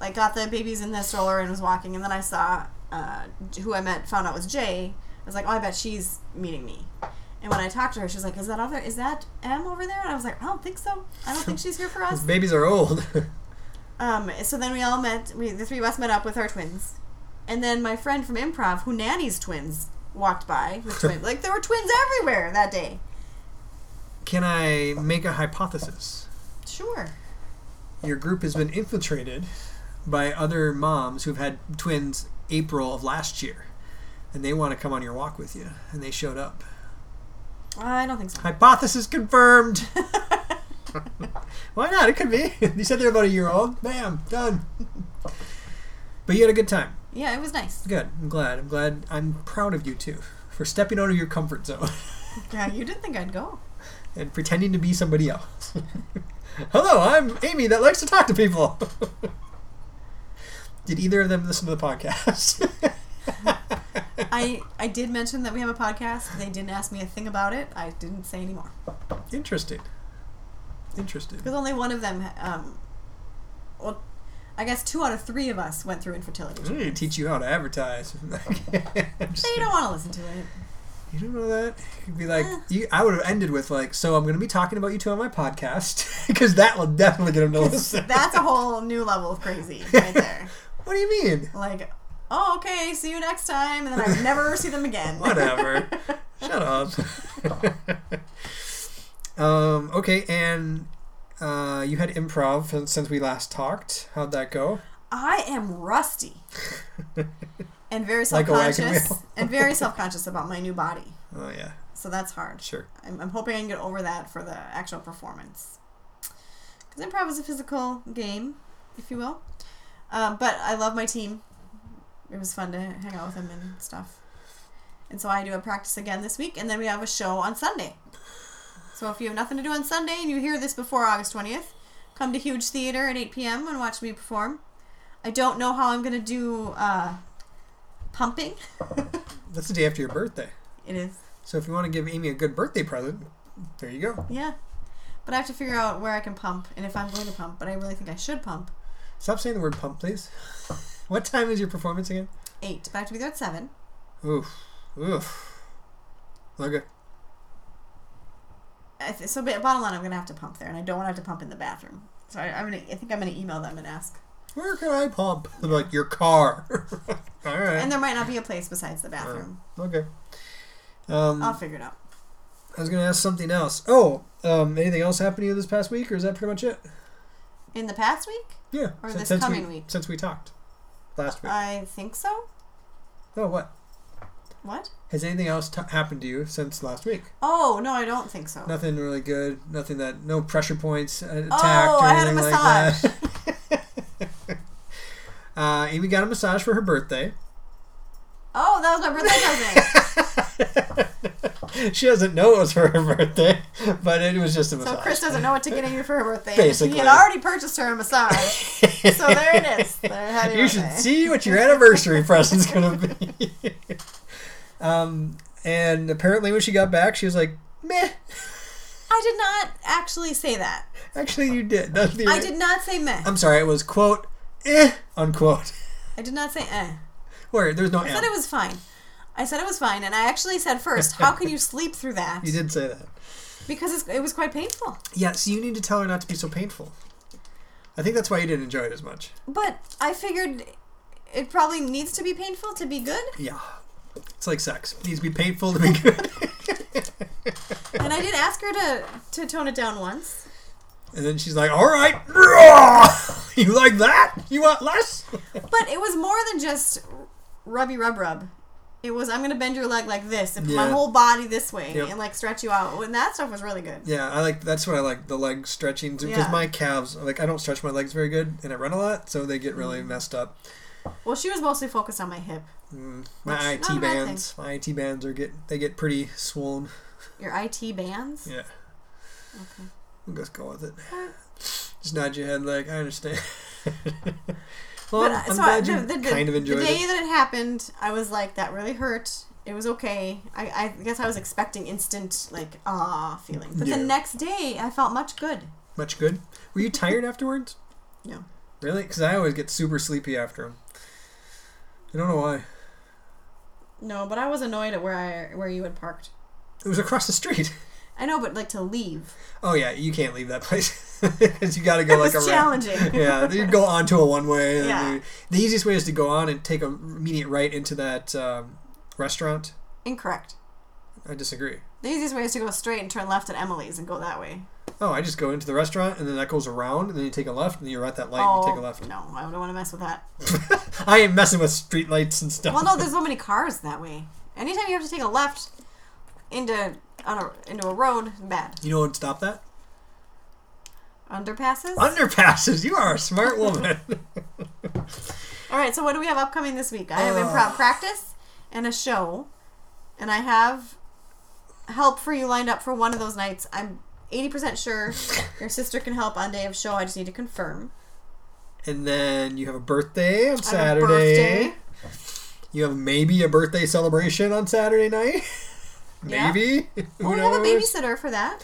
like got the babies in the stroller and was walking, and then I saw uh, who I met, found out was Jay. I was like, "Oh, I bet she's meeting me." And when I talked to her, she was like, "Is that other? Is that M over there?" And I was like, "I don't think so. I don't think she's here for us." Babies are old. Um, so then we all met. We the three of us met up with our twins, and then my friend from improv, who nannies twins, walked by with twins. like there were twins everywhere that day. Can I make a hypothesis? Sure. Your group has been infiltrated by other moms who've had twins April of last year, and they want to come on your walk with you, and they showed up. I don't think so. Hypothesis confirmed. Why not? It could be. You said they're about a year old. Bam, done. But you had a good time. Yeah, it was nice. Good. I'm glad. I'm glad. I'm proud of you too for stepping out of your comfort zone Yeah, you didn't think I'd go. and pretending to be somebody else. Hello, I'm Amee that likes to talk to people. Did either of them listen to the podcast? I I did mention that we have a podcast. They didn't ask me a thing about it. I didn't say anymore Interesting. Interesting. because only one of them. Um, well, I guess two out of three of us went through infertility. I'm going to teach you how to advertise. You don't want to listen to it. You don't know that? You'd be like, Eh. you, I would have ended with like, so I'm going to be talking about you two on my podcast because that will definitely get them to listen. That's a whole new level of crazy right there. What do you mean? Like, oh, okay, see you next time, and then I never see them again. Whatever. Shut up. um, okay, and uh, you had improv since- we last talked. How'd that go? I am rusty and very Like a wagon self-conscious wheel. and very self-conscious about my new body. Oh yeah, So that's hard. sure. I'm, I'm hoping I can get over that for the actual performance. Because improv is a physical game, if you will. Um, but I love my team. It was fun to hang out with them and stuff. And so I do a practice again this week, and then we have a show on Sunday. So if you have nothing to do on Sunday and you hear this before August 20th, come to Huge Theater at 8 p.m. and watch me perform. I don't know how I'm going to do uh, pumping. That's the day after your birthday. it is. So if you want to give Amee a good birthday present, there you go. Yeah. But I have to figure out where I can pump and if I'm going to pump. But I really think I should pump. Stop saying the word pump, please. What time is your performance again? Eight. Have to be there at seven. Oof. Oof. Okay. I th- so bottom line, I'm gonna have to pump there, and I don't want to have to pump in the bathroom. So I, I'm gonna. I think I'm gonna email them and ask. Where can I pump? I'm like, your car. All right. And there might not be a place besides the bathroom. Okay. Um, I'll figure it out. I was going to ask something else. Oh, um, anything else happened to you this past week, or is that pretty much it? In the past week, Yeah. Or since- this since coming we, week? Since we talked last week. I think so. oh, what? What? Has anything else t- happened to you since last week? Oh no, I don't think so. Nothing really good. Nothing that. No pressure points uh, attacked Oh, or I had a anything like that. uh, Amee got a massage for her birthday. Oh, that was my birthday present. she doesn't know it was for her birthday, but it was just a massage. So Chris doesn't know what to get Amee for her birthday. Basically. he had already purchased her a massage. so there it is. There, you should birthday. see what your anniversary present's gonna be. um, and apparently when she got back, she was like, "Meh." I did not actually say that. Actually, you did. That's the- I did not say meh. I'm sorry. It was quote eh unquote. I did not say eh. Where there's no I M. said it was fine. I said it was fine, and I actually said first, how can you sleep through that? You did say that. Because it's, it was quite painful. Yeah. So you need to tell her not to be so painful. I think that's why you didn't enjoy it as much. But I figured it probably needs to be painful to be good, Yeah. It's like sex. It needs to be painful to be good. and I did ask her to to tone it down once. and then she's like, "All right, you like that? You want less?" But it was more than just rubby rub rub. It was I'm gonna bend your leg like this and put my whole body this way Yep. and like stretch you out. And that stuff was really good. Yeah, I like that's what I like the leg stretching because Yeah. my calves like I don't stretch my legs very good and I run a lot, so they get really Mm. messed up. Well, she was mostly focused on my hip. My Which, IT bands, my IT bands are get they get pretty swollen. Your IT bands. Yeah, Okay. we'll just go with it. Just nod your head like I understand. well, But, I'm, so glad the, you the, the, kind of the day it. that it happened, I was like, that really hurt. It was okay. I, I guess I was expecting instant like ah feeling, but Yeah. the next day I felt much good. Much good. Were you tired afterwards? No. Really? Because I always get super sleepy after them. I don't know why. No, but I was annoyed at where I where you had parked. It was across the street. I know, but like to leave. Oh yeah, you can't leave that place because you got to go like around. challenging. yeah, you go onto a one way. Yeah. you- the easiest way is to go on and take a immediate right into that um, restaurant. Incorrect. I disagree. The easiest way is to go straight and turn left at Emily's and go that way. Oh, I just go into the restaurant and then that goes around and then you take a left and then you're at that light oh, and you take a left. no, I don't want to mess with that. I ain't messing with street lights and stuff. Well, no, there's so many cars that way. Anytime you have to take a left into on a into a road, bad. You know what would stop that? Underpasses. Underpasses. You are a smart woman. All right, so what do we have upcoming this week? I have Uh. improv practice and a show, and I have help for you lined up for one of those nights. I'm 80% sure your sister can help on day of show. I just need to confirm. and then you have a birthday on I have a Saturday. birthday. You have maybe a birthday celebration on Saturday night. Yeah. maybe. Who Oh, we have a babysitter for that.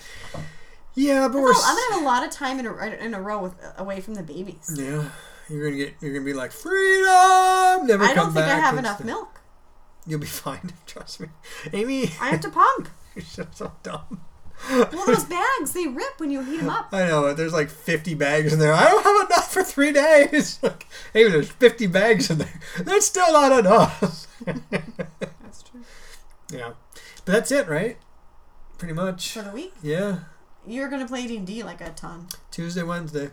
Yeah, but we're. All, I'm gonna have a lot of time in a, in a row with away from the babies. Yeah, you're gonna get. You're gonna be like freedom. Never I come don't think I have enough stuff. milk. You'll be fine. Trust me, Amee. I have to pump. You're so, so dumb. Well, those bags they rip when you heat them up. I know. There's like 50 bags in there. I don't have enough for three days. Like, Amee, there's 50 bags in there. That's still not enough. That's true. yeah, but that's it, right? Pretty much. For the week, Yeah. you're gonna play D and D like a ton. Tuesday, Wednesday.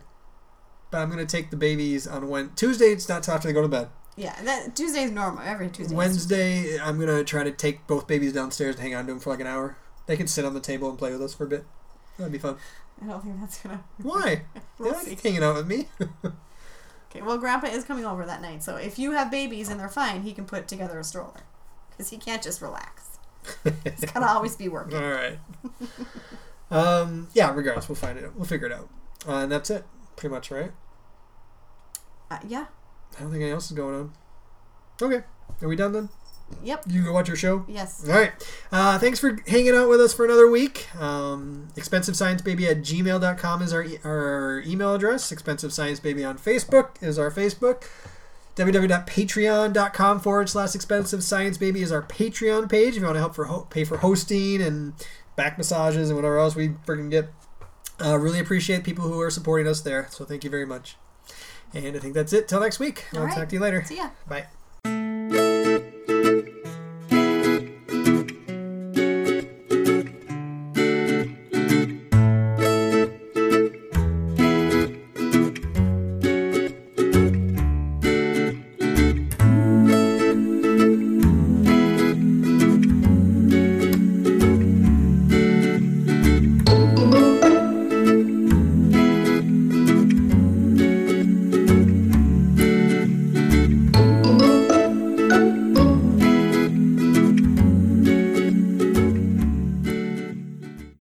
But I'm gonna take the babies on Wednesday. Tuesday, it's not till after they go to bed. Yeah, that Tuesday's normal. Every Tuesday. is Wednesday, I'm gonna try to take both babies downstairs and hang on to them for like an hour. They can sit on the table and play with us for a bit. That'd be fun. I don't think that's gonna. Why? They We'll like hanging out with me. Okay, well, Grandpa is coming over that night, so if you have babies and they're fine, he can put together a stroller, because he can't just relax. He's gotta always be working. All right. um. Yeah. Regardless, we'll find it. out. We'll figure it out. Uh, and that's it. Pretty much, right? Uh, yeah. I don't think anything else is going on. Okay. Are we done then? Yep. You can go watch your show. Yes. All right. Uh, thanks for hanging out with us for another week. Um, expensivesciencebaby at gmail.com is our, e- our email address. Expensive Science Baby on Facebook is our Facebook. www.patreon.com forward slash expensive science baby is our Patreon page if you want to help for ho- pay for hosting and back massages and whatever else we freaking get. Uh, really appreciate people who are supporting us there. So thank you very much. And I think that's it. Till next week. All I'll right. talk to you later. See ya. Bye.